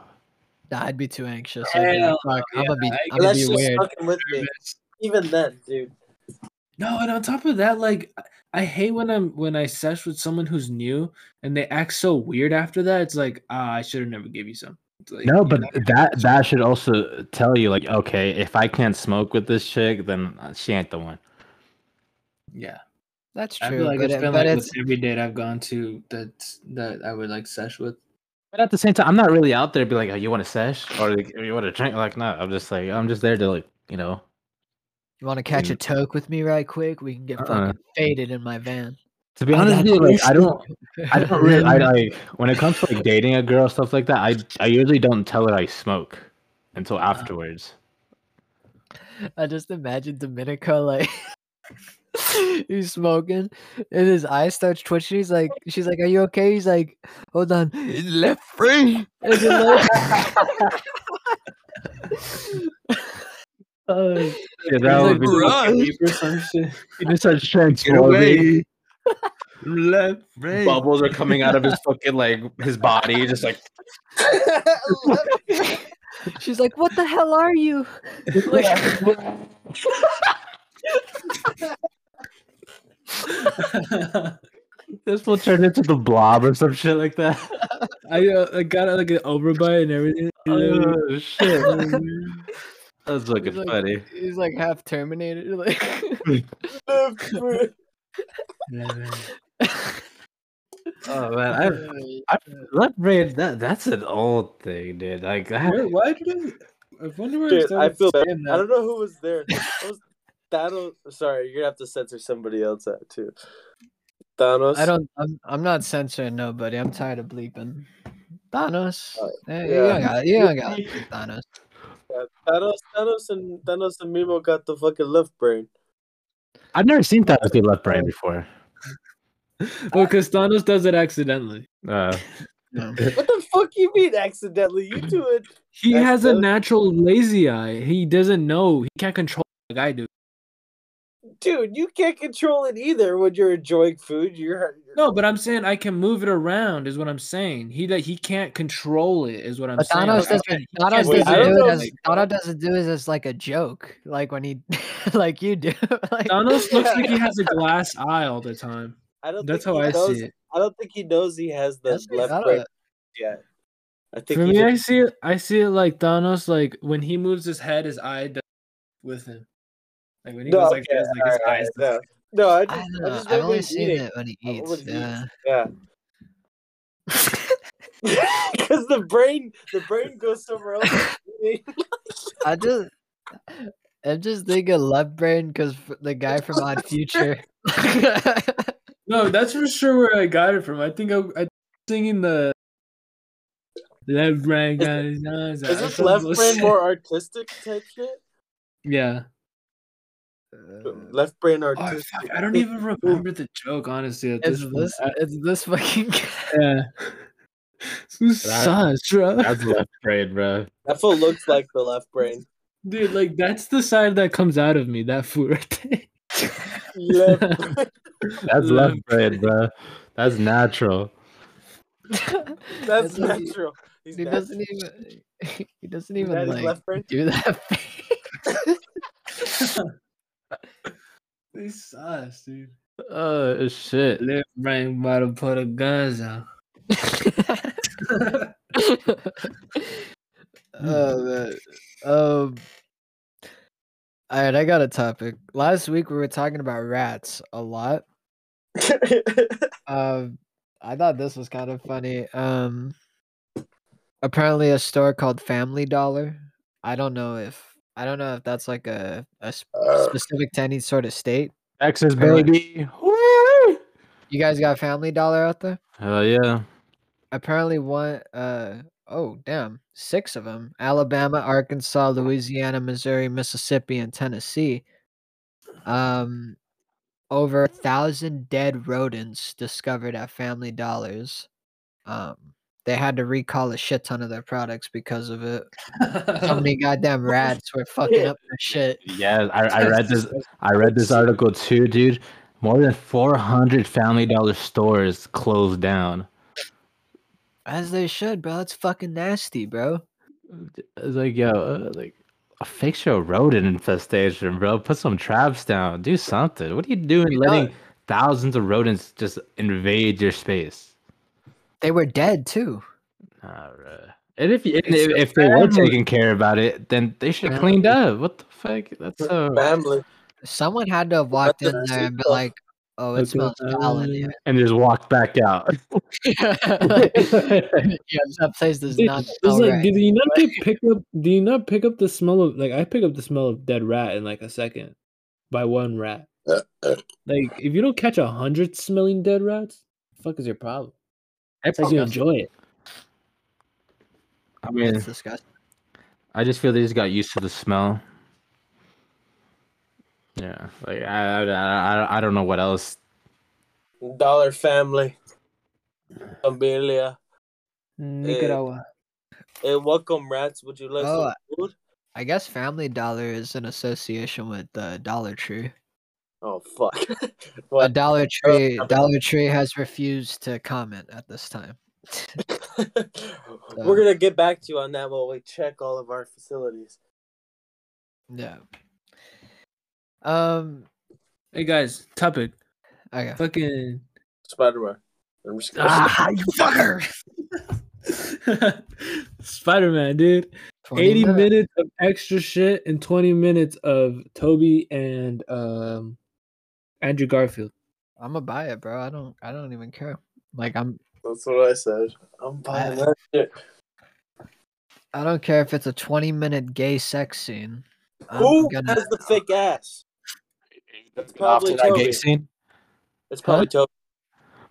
Nah, I'd be too anxious. I'd be like, Hell Fuck, I'm gonna be I I'm gonna be weird. fucking with me. Even then, dude. No, and on top of that, like I- I hate when I'm when I sesh with someone who's new and they act so weird after that. It's like, ah, I should have never give you some. Like, No, but not- that that should also tell you like, okay, if I can't smoke with this chick, then uh, she ain't the one. yeah, That's I true, feel like but it's it, been but like it's every date I've gone to that that I would like sesh with. But at the same time, I'm not really out there to be like, oh, you want to sesh or like, you want to drink? Like, no, I'm just like, I'm just there to like, you know. You want to catch a toke with me right quick? We can get Uh-uh. fucking faded in my van. To be honest got with you, like, I don't, I *laughs* don't really, I like when it comes to like dating a girl stuff like that. I I usually don't tell her I smoke until uh-huh. afterwards. I just imagine Domenico like *laughs* he's smoking and his eyes starts twitching. He's like, she's like, "Are you okay?" He's like, "Hold on, left free." *laughs* And then, like, Uh, yeah, He's that like, would be "Run!" some shit. He just starts transforming. Left, Bubbles are coming out of his fucking like his body, just like *laughs* she's like, "What the hell are you?" Like, *laughs* this will turn into the blob or some shit like that. I, uh, I got like an overbite and everything. Oh shit. *laughs* That's he's looking like, funny. he's like half Terminated. *laughs* Like, *laughs* Oh man, I, *laughs* I left brain that that's an old thing, dude. Like I, Where, why did I? I wonder where I Dude, I started feel bad. saying I don't know who was there. That was Thanos. Sorry, you're gonna have to censor somebody else out too. Thanos. I don't. I'm. I'm not censoring nobody. I'm tired of bleeping. Thanos. Eh, You yeah. don't got. You don't got to bleep Thanos. Yeah, Thanos, Thanos, and Thanos and Mimo got the fucking left brain. I've never seen that with the left brain before. *laughs* Well, because Thanos does it accidentally. Uh, *laughs* No. What the fuck you mean accidentally? You do it. He has a natural lazy eye. He doesn't know. He can't control it like I do. Dude, you can't control it either when you're enjoying food. You're No, but I'm saying I can move it around. Is what I'm saying. He that he can't control it. Is what I'm But saying. Thanos Like, I doesn't. can't- he Thanos can't Wait, doesn't do don't it know as. if- Thanos doesn't do it as like a joke. Like when he, *laughs* like you do. *laughs* like, Thanos looks like he has a *laughs* glass eye all the time. I don't. That's think how I knows, see it. I don't think he knows he has the That's- left don't- brain. yet. I think For he me, I see it. I see it like Thanos. Like when he moves his head, his eye does with him. Like when he No, goes like okay, this, like his alright, eyes. alright, no. No, I just, I I, don't know. just I've read only he's seen eating. it when he eats. when he Yeah. Yeah. *laughs* *laughs* Because the brain, the brain goes somewhere else. *laughs* I just, I'm just thinking left brain because the guy from Odd Future. No, that's for sure where I got it from. I think I, I singing the left brain guys. Is this left brain more artistic type shit? Yeah. Uh, left brain Oh, artistic. fuck, I don't even remember the joke, honestly. It's this, this. It's this fucking. *laughs* yeah. This That- sucks, bro. That's *laughs* left brain, bro. That fool looks like the left brain. Dude, like that's the side that comes out of me. That food right there. Left. *laughs* That's left brain, bro. That's natural. That's natural. He's He natural. doesn't even. He doesn't even like do that. This sucks, dude. Uh, shit. Left brain about to put the guns out. *laughs* *laughs* oh man. Um. All right, I got a topic. Last week we were talking about rats a lot. *laughs* Um, I thought this was kind of funny. Um, apparently a store called Family Dollar. I don't know if I don't know if that's like a, a sp- Uh. specific to any sort of state. Texas, baby. Woo! You guys got Family Dollar out there? Hell yeah. apparently one uh oh damn six of them alabama arkansas louisiana missouri mississippi and tennessee um over a thousand dead rodents discovered at family dollars um they had to recall a shit ton of their products because of it so many *laughs* goddamn rats were fucking up their shit Yeah, I, I read this. *laughs* I read this article too, dude. More than 400 Family Dollar stores closed down. as they should bro it's fucking nasty bro It's like, yo, uh, like, fix your rodent infestation, bro. Put some traps down. Do something. What are you doing, You know- letting thousands of rodents just invade your space? They were dead too Nah, bro. And if you, and if, if they were taking care about it, then they should have cleaned up. What the fuck? That's so. Family. someone had to have walked in there and be like oh it smells foul *laughs* in here And just walked back out. *laughs* *laughs* yeah, that place does Dude, not it's smell like, right. do you not get pick up? Do you not pick up the smell of like I pick up the smell of dead rat in like a second, by one rat. Uh, uh. Like if you don't catch a hundred smelling dead rats, the fuck is your problem? It's like you enjoy it. I mean, It's disgusting. I just feel they just got used to the smell. Yeah, like I, I, I, I don't know what else. Dollar Family. Familia. Nicaragua. Hey, welcome, rats. Would you like Oh, some food? I guess Family Dollar is an association with uh, Dollar Tree. Oh, fuck. *laughs* What? Dollar Tree, Dollar Tree has refused to comment at this time. *laughs* We're going to get back to you on that while we check all of our facilities. Yeah. Um. Hey guys, topic. Okay. Fucking Spider Man. I'm just gonna ah, you fucker. *laughs* Spider Man, dude. 80 minutes. minutes of extra shit and 20 minutes of Tobey and um Andrew Garfield. I'm gonna buy it, bro. I don't. I don't even care. Like I'm. That's what I said. I'm buying that shit. I don't care if it's a 20 minute gay sex scene. I'm Who gonna- has the fake ass? That's Off probably to that gay Tobey. scene. It's probably Tobey.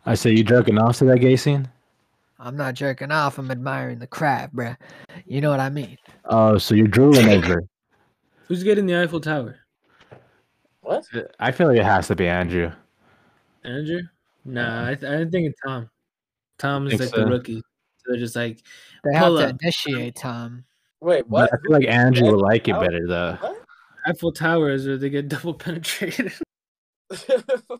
I say you jerking off to that gay scene. I'm not jerking off. I'm admiring the crab, bruh. You know what I mean? Oh, so you're drooling *coughs* over. Who's getting the Eiffel Tower? What? I feel like it has to be Andrew. Andrew? Nah, I, th- I think it's Tom. Tom is like so. the rookie. So they're just like, They have to up. initiate Tom. Wait, But what? I feel like Andrew will like it better though. Eiffel Towers, is where they get double penetrated. *laughs*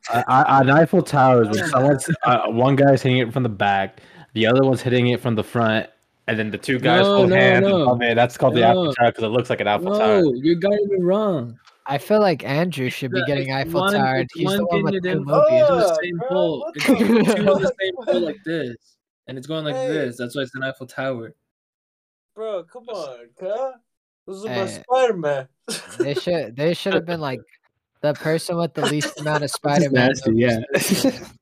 I, I, on Eiffel Tower, when *laughs* someone's uh, one guy's hitting it from the back, the other one's hitting it from the front, and then the two guys No, hold no, hands. and- no. Oh man, that's called the Eiffel Tower because it looks like an Eiffel Tower. no, you got it wrong. I feel like Andrew should be getting Eiffel one- Tower. it's He's the one one with two in- movies. It's the Oh, same bro, pole. what It's the two on the same pole like this. and it's going like Hey. this. That's why it's an Eiffel Tower. Bro, come on, huh? This is my eh. Hey. Spider Man. They should they should have been like the person with the least amount of *laughs* Spider Man. nasty, yeah. *laughs*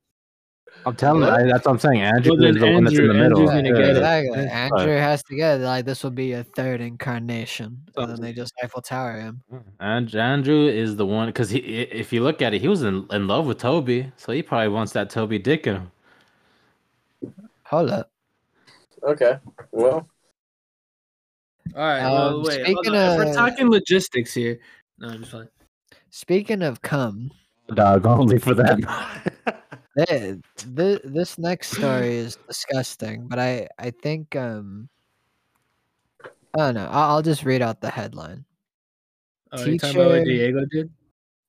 I'm telling you, that's what I'm saying. Andrew Well, is the one that's in the middle. Andrew's gonna get. Exactly. Yeah. Andrew has to get it. Like this will be a third incarnation, and then they just Eiffel Tower him. And Andrew is the one because he, if you look at it, he was in, in love with Tobey, so he probably wants that Tobey dick in him. Hold up. Okay, well, All right. well, Um, wait. speaking on. If we're talking logistics here. No, I'm just fine. Speaking of cum, Dog *laughs* only for that. *laughs* th- th- this next story *clears throat* is disgusting, but I I think um I don't know. I'll, I'll just read out the headline. Oh, you talking about what Teacher- Diego did?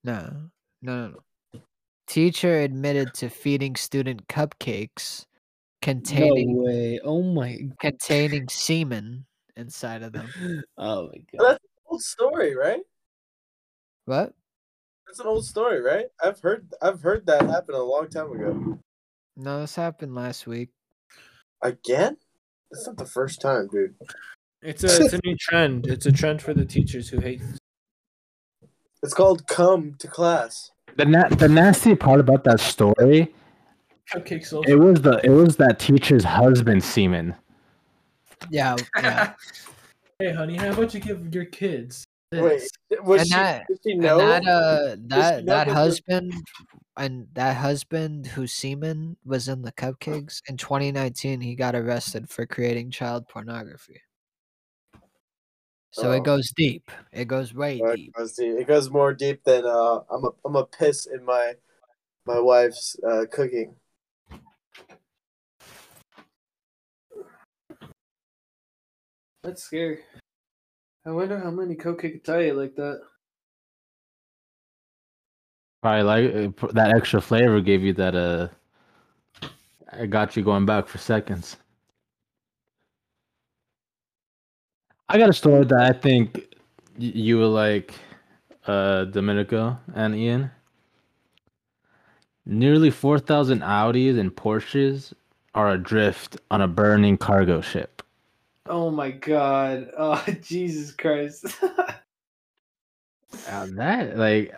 No, no, no, no. Teacher admitted to feeding student cupcakes containing No way. Oh my. containing semen inside of them. *laughs* Oh my god. that's an whole story, right? What? That's an old story, right? I've heard I've heard that happen a long time ago. No, this happened last week. Again? That's not the first time, dude. It's a it's a new trend. It's a trend for the teachers who hate. It's called come to class. the na- the nasty part about that story, Cupcake it was the it was that teacher's husband semen. Yeah, yeah. *laughs* Hey, honey, how about you give your kids? Wait, was And she, that- did she And know? that uh that that that husband and that husband whose semen was in the cupcakes in 2019 he got arrested for creating child pornography. So Oh. it goes deep. It goes way deep. it goes deep. It goes more deep than uh, I'm a I'm a piss in my my wife's uh, cooking. That's scary. I wonder how many tie it like that. Probably like uh, that extra flavor gave you that uh, I got you going back for seconds. I got a story that I think you were like, uh, Domenico and Ian. Nearly four thousand Audis and Porsches are adrift on a burning cargo ship. Oh my god. *laughs* Oh Jesus Christ. *laughs* Uh, that like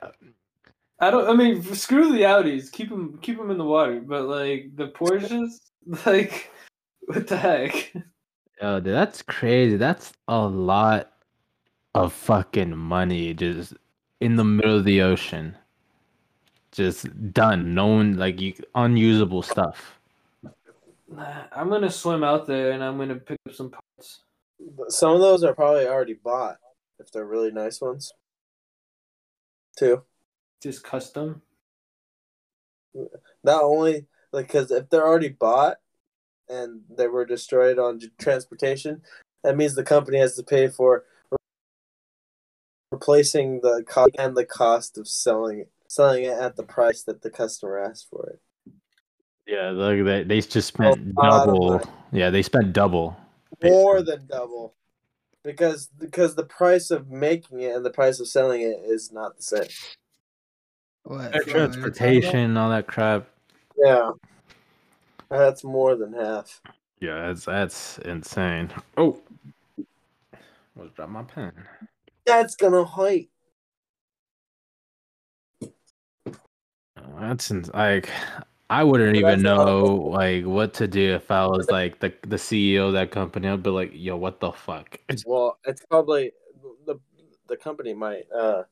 I don't. I mean, screw the Audis. Keep them. Keep them in the water. But like the Porsches, *laughs* like what the heck? Oh, dude, that's crazy. That's a lot of fucking money just in the middle of the ocean. Just done. No one like you unusable stuff. Nah, I'm gonna swim out there and I'm gonna pick up some parts. Some of those are probably already bought if they're really nice ones. Too. Just custom. Not only like because if they're already bought and they were destroyed on transportation, that means the company has to pay for replacing the cost and the cost of selling it, selling it at the price that the customer asked for it. Yeah, like they they just spent oh, lot of double. Yeah, they spent double. More than double, because because the price of making it and the price of selling it is not the same. What? Their what are you talking about? Transportation, all that crap. Yeah, that's more than half. Yeah, that's that's insane. Oh, was drop my pen. That's gonna hurt. That's ins- like I wouldn't But even that's a lot of know like what to do if I was like the the CEO of that company. I'd be like, yo, what the fuck? *laughs* Well, it's probably the the company might uh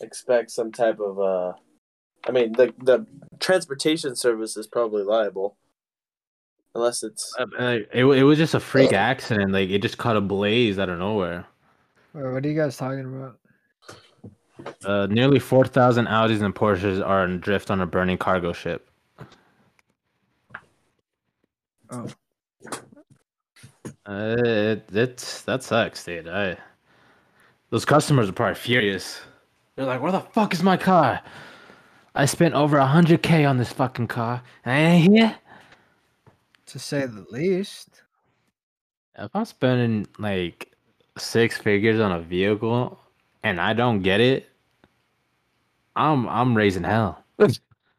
expect some type of uh I mean the the transportation service is probably liable. Unless it's Uh, like, it, it was just a freak accident. Like it just caught a blaze out of nowhere. Wait, What are you guys talking about? Uh, nearly four thousand Audis and Porsches are adrift on a burning cargo ship. Oh. Uh, it, it's that sucks, dude. I those customers are probably furious. They're like, "Where the fuck is my car? I spent over a hundred k on this fucking car, and I ain't here." To say the least. If I'm spending like six figures on a vehicle and I don't get it, I'm I'm raising hell. *laughs*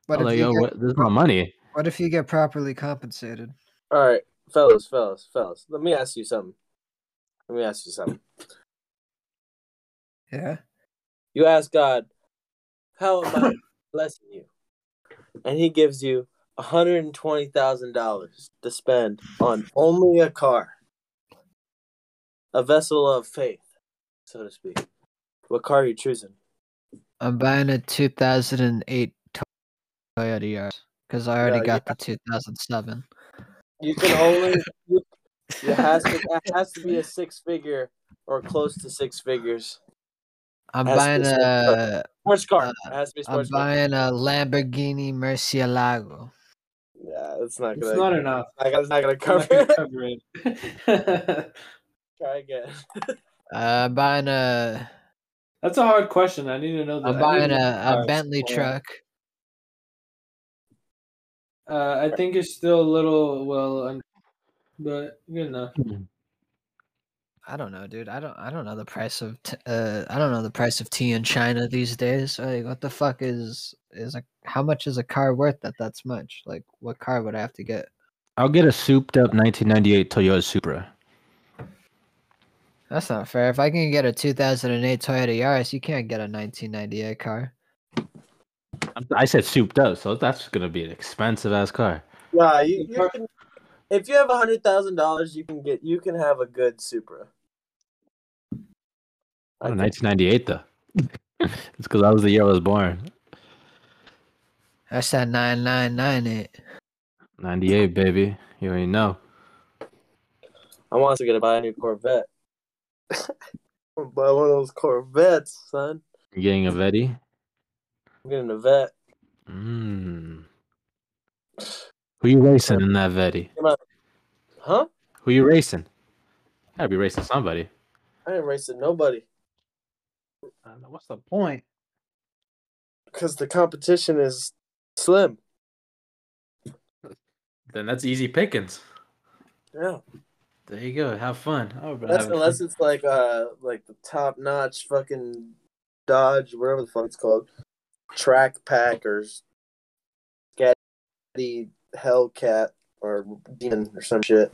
But like, you yo, get- what, this is my money. What if you get properly compensated? All right. fellas, fellas, fellas. Let me ask you something. Let me ask you something. Yeah. You ask God, "How am I *coughs* blessing you?" And He gives you hundred and twenty thousand dollars to spend on only a car, a vessel of faith, so to speak. What car are you choosing? I'm buying a 2008 Toyota Yaris because I already Yeah, got the 2007. You can only. You, it has to. *laughs* It has to be a six figure or close to six figures. I'm buying a. Sports car. uh, has to be I'm car. buying a Lamborghini Murcielago. Yeah, it's not good. It's gonna. not enough. I got. It's not gonna I'm cover not gonna it. cover it. *laughs* Try again. Uh, I'm buying a. That's a hard question. I need to know. The, I'm buying need to know the a, a. Bentley Yeah. truck. Uh, I think it's still a little well, un- but good enough. I don't know, dude. I don't. I don't know the price of. T- uh, I don't know the price of tea in China these days. Like, what the fuck is is a? How much is a car worth that that's much? Like, what car would I have to get? I'll get a souped up 1998 Toyota Supra. That's not fair. If I can get a 2008 Toyota Yaris, you can't get a 1998 car. I said souped up, so that's gonna be an expensive ass car. Nah, you, you can. If you have a hundred thousand dollars, you can get. You can have a good Supra. Oh, 1998 though. *laughs* it's because that was the year I was born. That's that 9998. 98, baby. You already know. I'm also gonna buy a new Corvette. *laughs* Buy one of those Corvettes, son. You're getting a Vetti. I'm getting a vet. Mm. Who you racing in that Vetti? Huh? Who you racing? Gotta be racing somebody. I ain't racing nobody What's the point? because the competition is slim. Then that's easy pickings. Yeah, There you go. Have fun. Oh, unless, unless fun. it's like uh like the top notch fucking Dodge, whatever the fuck it's called, track Packers, or Scatty Hellcat or Demon or some shit.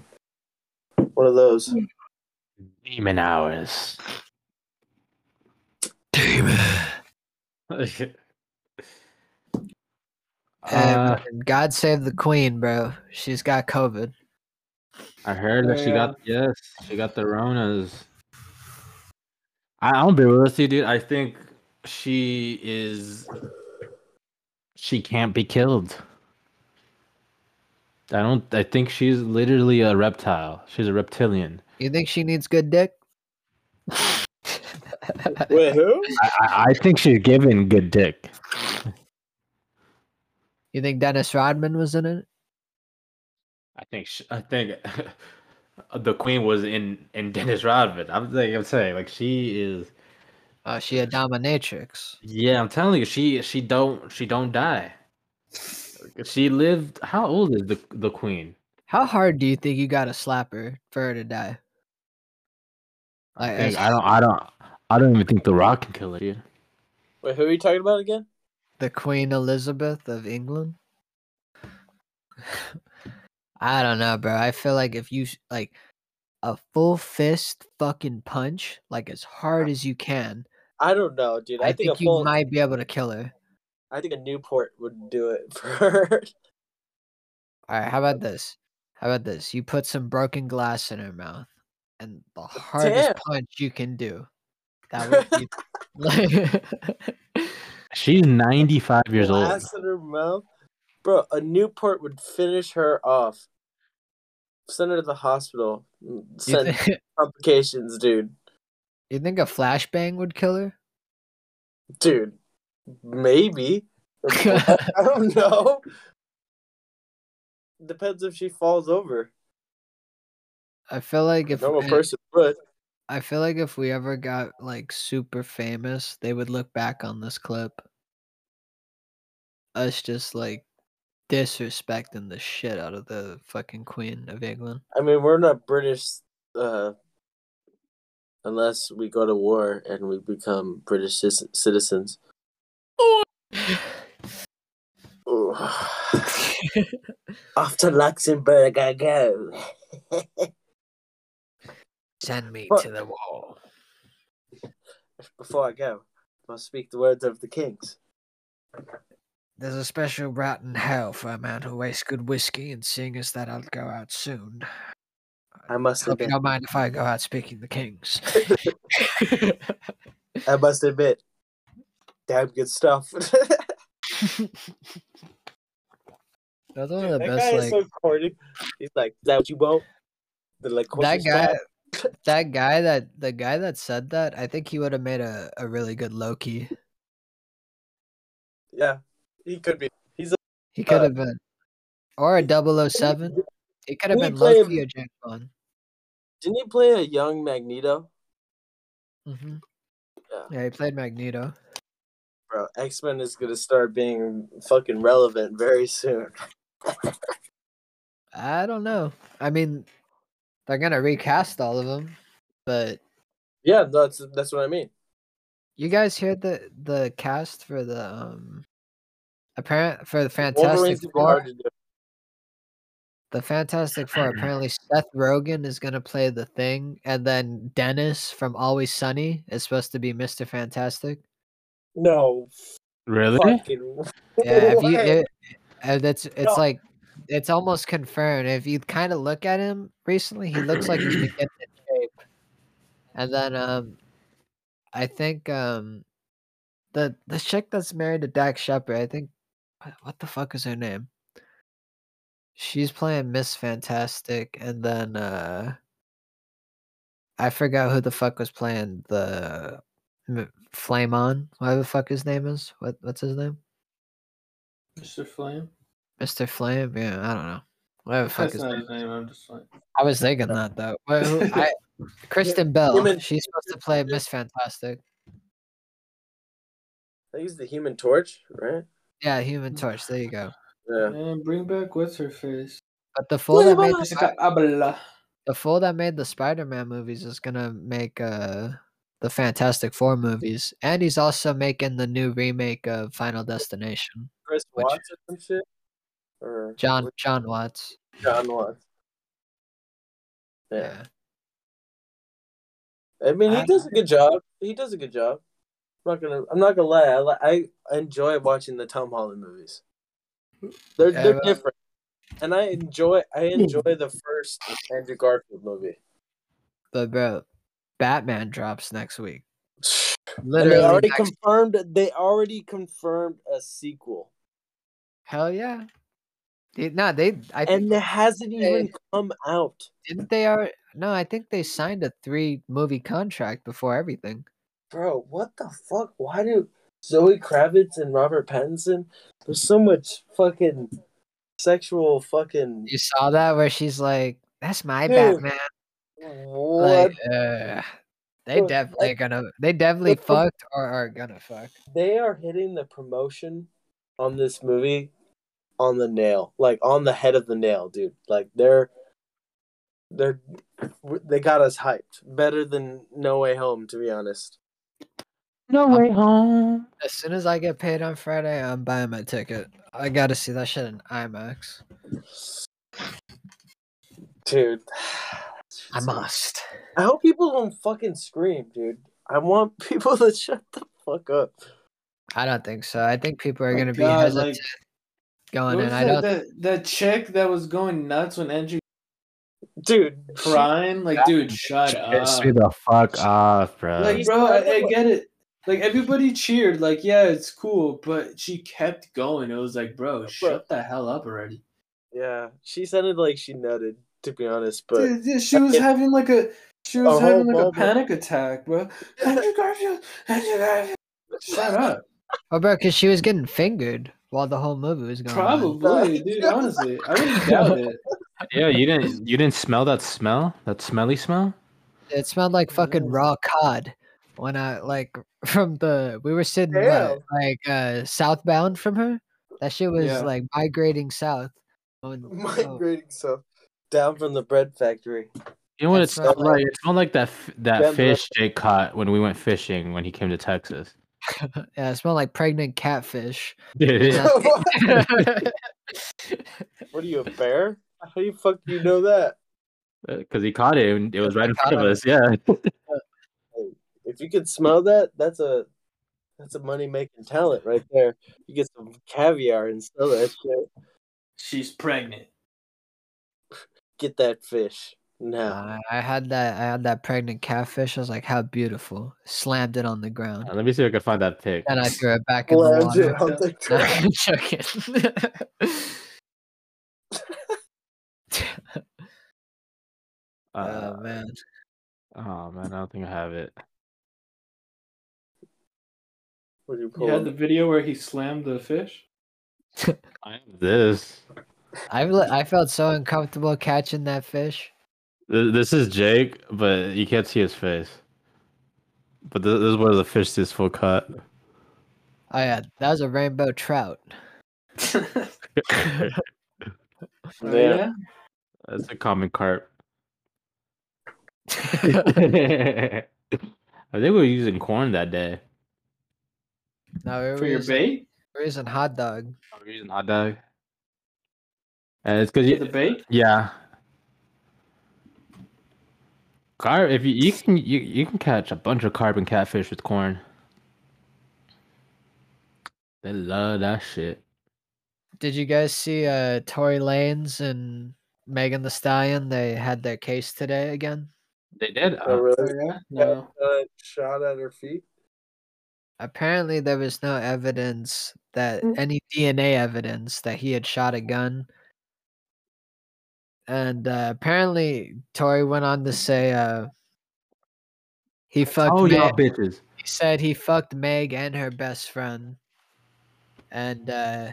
One of those. demon hours. *laughs* And Uh, God save the Queen, bro. She's got COVID. I heard that she got yes, she got the Ronas. I, I'll be real with you, dude. I think she is. She can't be killed. I don't. I think she's literally a reptile. She's a reptilian. You think she needs good dick? *laughs* Wait, who? I, I, I think she's given good dick. You think Dennis Rodman was in it? I think. She, I think *laughs* the queen was in in Dennis Rodman. I'm like I'm saying like she is. Oh, she a dominatrix. Yeah, I'm telling you, she she don't she don't die. She lived. How old is the the queen? How hard do you think you gotta slap her for her to die? I, think, is- I don't. I don't. I don't even think the Rock can kill her, dude. Wait, who are you talking about again? the Queen Elizabeth of England. *laughs* I don't know, bro. I feel like if you like a full fist fucking punch, like as hard as you can, I don't know, dude. I, I, think, think, a you full, might be able to kill her. I think a Newport would do it *laughs* for her. All right, how about this? How about this? You put some broken glass in her mouth, and the hardest Damn. punch you can do. That would be like, *laughs* *laughs* She's 95 years old. Glass in her mouth, bro. A Newport would finish her off. Send her to the hospital. Send complications, dude. You think a flashbang would kill her? Dude, maybe. *laughs* I don't know. Depends if she falls over. I feel like if eh, person would. I feel like if we ever got like super famous, they would look back on this clip. Us just like disrespecting the shit out of the fucking Queen of England. I mean, we're not British uh, unless we go to war and we become British ci- citizens. *sighs* Off to Luxembourg I go. *laughs* Send me But- to the wall. Before I go, I must speak the words of the kings. There's a special route in hell for a man who wastes good whiskey, and seeing as that I'll go out soon. I must Hope you don't mind if I go out speaking the kings. *laughs* I must admit, damn good stuff. *laughs* That's one of the that best guy like is so corny. He's like, "Is that what you want?" The like that guy *laughs* that guy that the guy that said that, I think he would have made a, a really good Loki. Yeah, he could be. He's a, He could Uh, have been. Or a 007. He could have been played- Loki or James Bond. Didn't he play a young Magneto? hmm Yeah. Yeah, he played Magneto. Bro, X Men is gonna start being fucking relevant very soon. *laughs* I don't know. I mean, they're gonna recast all of them, but Yeah, that's that's what I mean. you guys hear the the cast for the um apparent for the Fantastic Four? To do. The Fantastic Four. Apparently, Seth Rogen is gonna play the Thing, and then Dennis from Always Sunny is supposed to be Mister Fantastic. No, Really? fucking. *laughs* Yeah, if you, it, uh, that's it's No. like it's almost confirmed. If you kind of look at him recently, he looks like he's been getting in shape. And then um, I think um, the the chick that's married to Dax Shepard, I think, what- what the fuck is her name? She's playing Miss Fantastic, and then uh, I forgot who the fuck was playing the M- Flame On, whatever the fuck his name is. What what's his name? Mr. Flame. Mr. Flame? Yeah, I don't know. Whatever the fuck That's his not name. his name. I'm just like. I was thinking that though. Well, who, I, *laughs* Kristen Bell. Human- She's supposed to play Miss Fantastic. I think he's the Human Torch, right? Yeah, Human Torch. There you go. Yeah. And bring back what's her face? But the fool that made the, Jessica the fool that made the Spider-Man movies is gonna make uh the Fantastic Four movies, and he's also making the new remake of Final Destination. Chris Which- Watts or some shit. Or John John Watts. John Watts. Yeah. Yeah. I mean, he I- does a good job. He does a good job. I'm not gonna. I'm not gonna lie. I li- I enjoy watching the Tom Holland movies. They're Yeah, they're but- uh, different, and I enjoy. I hmm. enjoy the first Andrew Garfield movie. But bro, Batman drops next week. *sighs* And Literally they already confirmed. They already confirmed a sequel, Hell yeah. They- No, they. I think and it hasn't they- even come out. didn't they are no. I think they signed a three movie contract before everything. Bro, what the fuck? Why do Zoe Kravitz and Robert Pattinson? There's so much fucking sexual fucking. You saw that where she's like, "That's my Dude, Batman." What? Like, uh, they Look, definitely gonna. They definitely look- fucked or are gonna fuck. they are hitting the promotion on this movie on the nail, like on the head of the nail, dude. Like they're they're they got us hyped better than No Way Home, to be honest. No way home. As soon as I get paid on Friday, I'm buying my ticket. I gotta see that shit in IMAX. Dude, *sighs* I must. I hope people don't fucking scream, dude. I want *laughs* people to shut the fuck up. I don't think so. I think people are My gonna be hesitant like- going in. was I don't. that that chick that was going nuts when Andrew Dude, crying? Like, dude, shut Piss up. me the fuck off, bro. Like, bro, I, I get it. Like everybody cheered, like, yeah, it's cool, but she kept going. It was like, bro, shut the hell up already. Yeah, she sounded like she nutted, to be honest. But Dude, yeah, she was it- having like a she was A having like a panic attack, bro. Andrew Garfield, Andrew Garfield. Shut up. Oh, bro, because she was getting fingered while the whole movie was going. on. Probably, dude. Honestly, I wouldn't *laughs* doubt it. Yeah, you didn't you didn't smell that smell? That smelly smell? It smelled like fucking raw cod when I like from the we were sitting what, like uh southbound from her. That shit was Yeah. like migrating south. When- oh, migrating stuff down from the bread factory. You know what it smelled like? It smelled like that f- that Denver. fish Jake caught when we went fishing when he came to Texas. *laughs* yeah, it smelled like pregnant catfish. *laughs* Dude, And *laughs* What are you, a bear? How do you fuck do you know that? because he caught it and it was right in front of him. us. Yeah. If you could smell that, that's a that's a money making talent right there. You get some caviar and sell that shit. She's pregnant. Get that fish now. I I had that. I had that pregnant catfish. I was like, "How beautiful!" Slammed it on the ground, Let me see if I can find that pic. and I threw it back in the Slammed it water. on the ground. I'm joking. *laughs* *laughs* Uh, oh man, oh man, I don't think I have it. What do you You had the video where he slammed the fish. *laughs* I have this. I I felt so uncomfortable catching that fish. Th- This is Jake, but you can't see his face. But th- this is where the fish is full cut. Oh yeah, that was a rainbow trout. *laughs* *laughs* Oh, Yeah. yeah. That's a common carp. I think we were using corn that day. No, we were For your using, bait? we were using hot dog. We were using hot dog. And it's because For you, the bait? yeah. Carp, if you, you can you, you can catch a bunch of carbon catfish with corn. They love that shit. Did you guys see uh Tory Lanez and Megan Thee Stallion? They had their case today again. They did. Oh, Uh, really? yeah? No. Uh, shot at her feet. Apparently, there was no evidence that Mm. any DNA evidence that he had shot a gun. And uh, apparently, Tory went on to say uh, he fucked. oh y'all bitches. he said he fucked Meg and her best friend, and uh,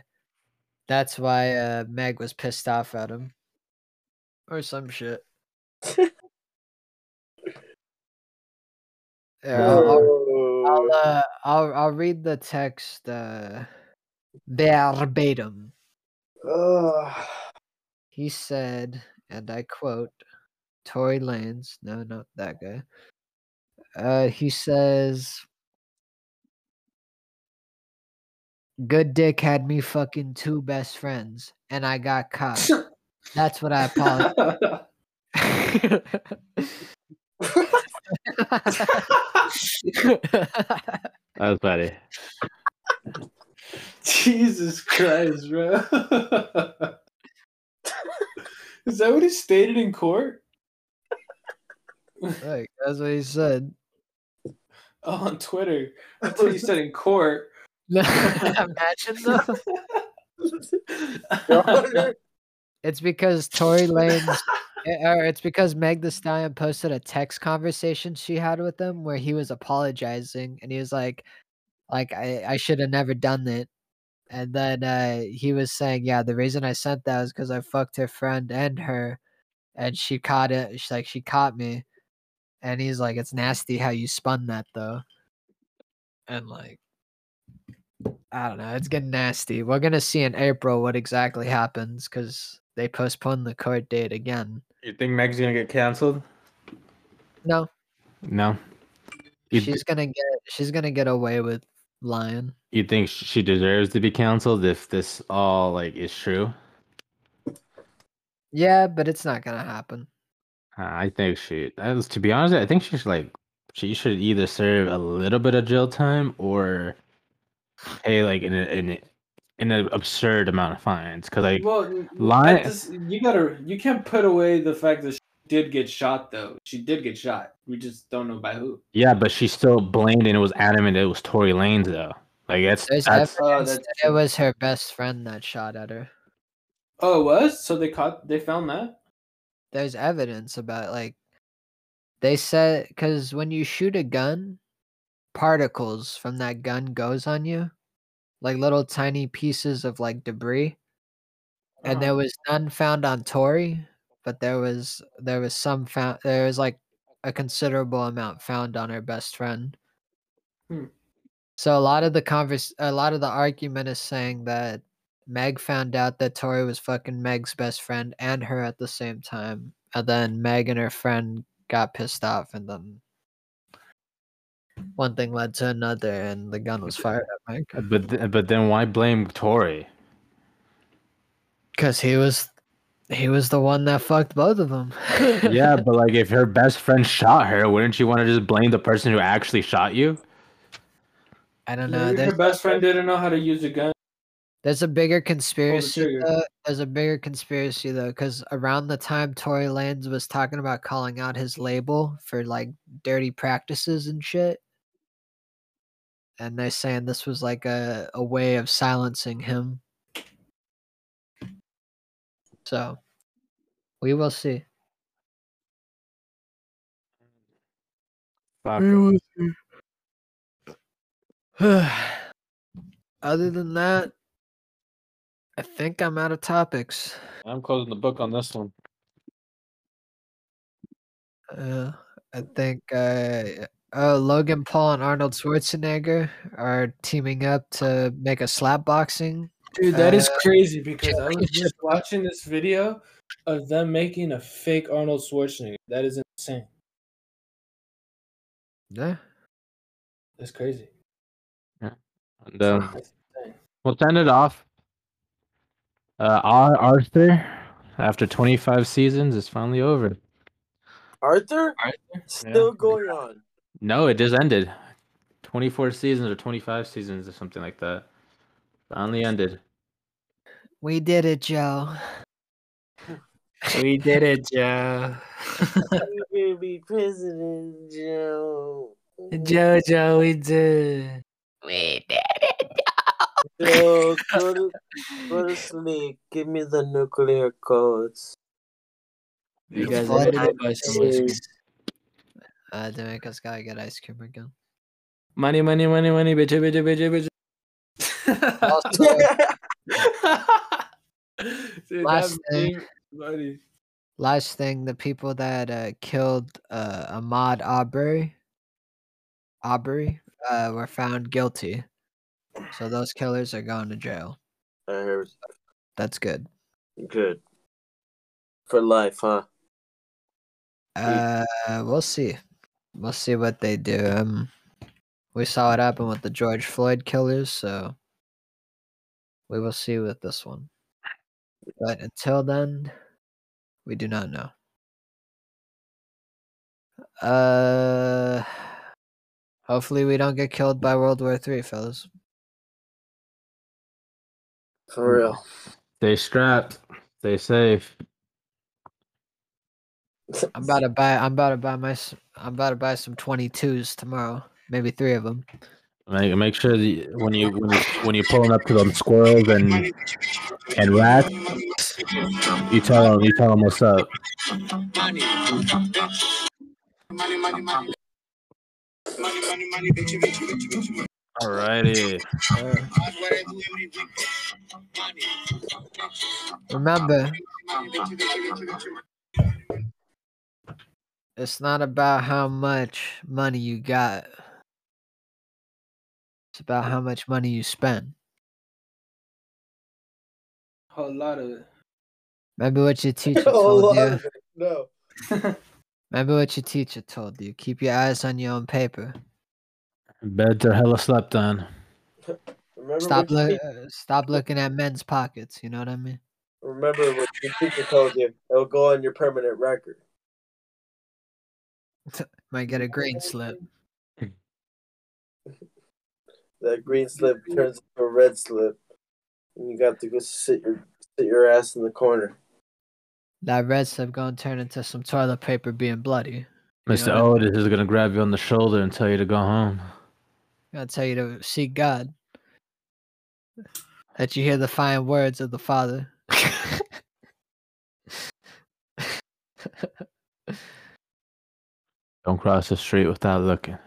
that's why uh, Meg was pissed off at him, or some shit. *laughs* Yeah, I'll, uh, I'll I'll read the text uh, verbatim. He said, and I quote, Tory Lanez, no, not that guy. Uh, he says, "Good dick had me fucking two best friends, and I got caught. *laughs* That's what I apologize." *laughs* *laughs* *laughs* That's funny. *laughs* Jesus Christ, bro. *laughs* Is that what he stated in court? Like, that's what he said. Oh, on Twitter. That's what he said in court. Imagine though. It's because Tory Lanez, eh, *laughs* or it's because Meg the Stallion posted a text conversation she had with him where he was apologizing and he was like, like I, I should have never done it. And then uh, he was saying, yeah, the reason I sent that was because I fucked her friend and her, and she caught it. She's like, she caught me, and he's like, it's nasty how you spun that though. And like, I don't know, it's getting nasty. We're gonna see in April what exactly happens because they postponed the court date again. You think Meg's gonna get canceled? No, No. You, she's gonna get she's gonna get away with lying. you think she deserves to be canceled if this all like is true? Yeah, but it's not gonna happen. Uh, I think she. That was, to be honest, I think she's like she should either serve a little bit of jail time or pay like an an an absurd amount of fines. Because I Well, n- Lie- you gotta, you can't put away the fact that she did get shot, though. She did get shot. We just don't know by who. yeah, but she still blamed and it was adamant it was Tory Lanez though. Like that's There's that's Oh, that's it was her best friend that shot at her. Oh, it was? So they caught, they found that? There's evidence about like they said because when you shoot a gun, particles from that gun goes on you, like little tiny pieces of like debris. and there Uh-huh. was none found on Tory, but there was there was some found. There was like a considerable amount found on her best friend. Hmm. So a lot of the convers, a lot of the argument is saying that Meg found out that Tory was fucking Meg's best friend and her at the same time, and then Meg and her friend got pissed off, and then one thing led to another, and the gun was fired at Mike uh, But th- but then why blame Tory? because he was he was the one that fucked both of them. *laughs* yeah, but like if her best friend shot her, wouldn't you want to just blame the person who actually shot you? I don't know. Maybe her best friend didn't know how to use a gun. there's a bigger conspiracy. trigger. Though. There's a bigger conspiracy though, because around the time Tory Lanez was talking about calling out his label for like dirty practices and shit, and they're saying this was like a, a way of silencing him. So, we will see. Fuck. *sighs* Other than that, I think I'm out of topics. I'm closing the book on this one. Uh, I think uh, uh, Logan Paul and Arnold Schwarzenegger are teaming up to make a slap boxing. Dude, that is uh, crazy because I was just watching this video of them making a fake Arnold Schwarzenegger. That is insane. Yeah. That's crazy. And um, we'll send it off. Uh, Ar- Arthur, after 25 seasons, is finally over. Arthur? Still going on. No, it just ended. 24 seasons or 25 seasons or something like that. Finally ended. We did it, Joe. We did it, Joe. *laughs* You're gonna be president, Joe. Joe, Joe, we did. We did it. Joe, *laughs* go to, go to sleep. Give me the nuclear codes. You guys Fun are gonna night buy some whiskey. Uh, Dominica's gotta get ice cream again. Money, money, money, money, bitch, bitch, bitch, bitch. *laughs* Dude, Last thing. meme, buddy. Last thing, the people that uh, killed uh, Ahmaud Arbery, Arbery, uh, were found guilty. So those killers are going to jail. I heard. That's good. Good. For life, huh? Uh, we'll see. We'll see what they do. Um, we saw what happened with the George Floyd killers, so we will see with this one. But until then, we do not know. Uh, hopefully we don't get killed by World War Three, fellas. For real. Stay strapped. Stay safe. I'm about to buy. I'm about to buy my. S- I'm about to buy some 22s tomorrow. Maybe three of them. Make, make sure that you- when you when you when you're pulling up to them squirrels and and rats, you tell them you tell them what's up. Alrighty. Remember, it's not about how much money you got. It's about how much money you spend. A whole lot of it. Remember what your *laughs* teacher told you. No. *laughs* Remember what your teacher told you. Keep your eyes on your own paper. Beds are hella slept on. Remember Stop what, your look. te- Stop looking at men's pockets. You know what I mean? remember what your teacher told you. It'll go on your permanent record. *laughs* Might get a green slip. *laughs* That green slip turns into a red slip, and you got to go sit your sit your ass in the corner. That red slip gonna turn into some toilet paper being bloody. Mr. know what Otis is gonna grab you on the shoulder and tell you to go home. I'll tell you to seek God. That you hear the fine words of the Father. *laughs* Don't cross the street without looking.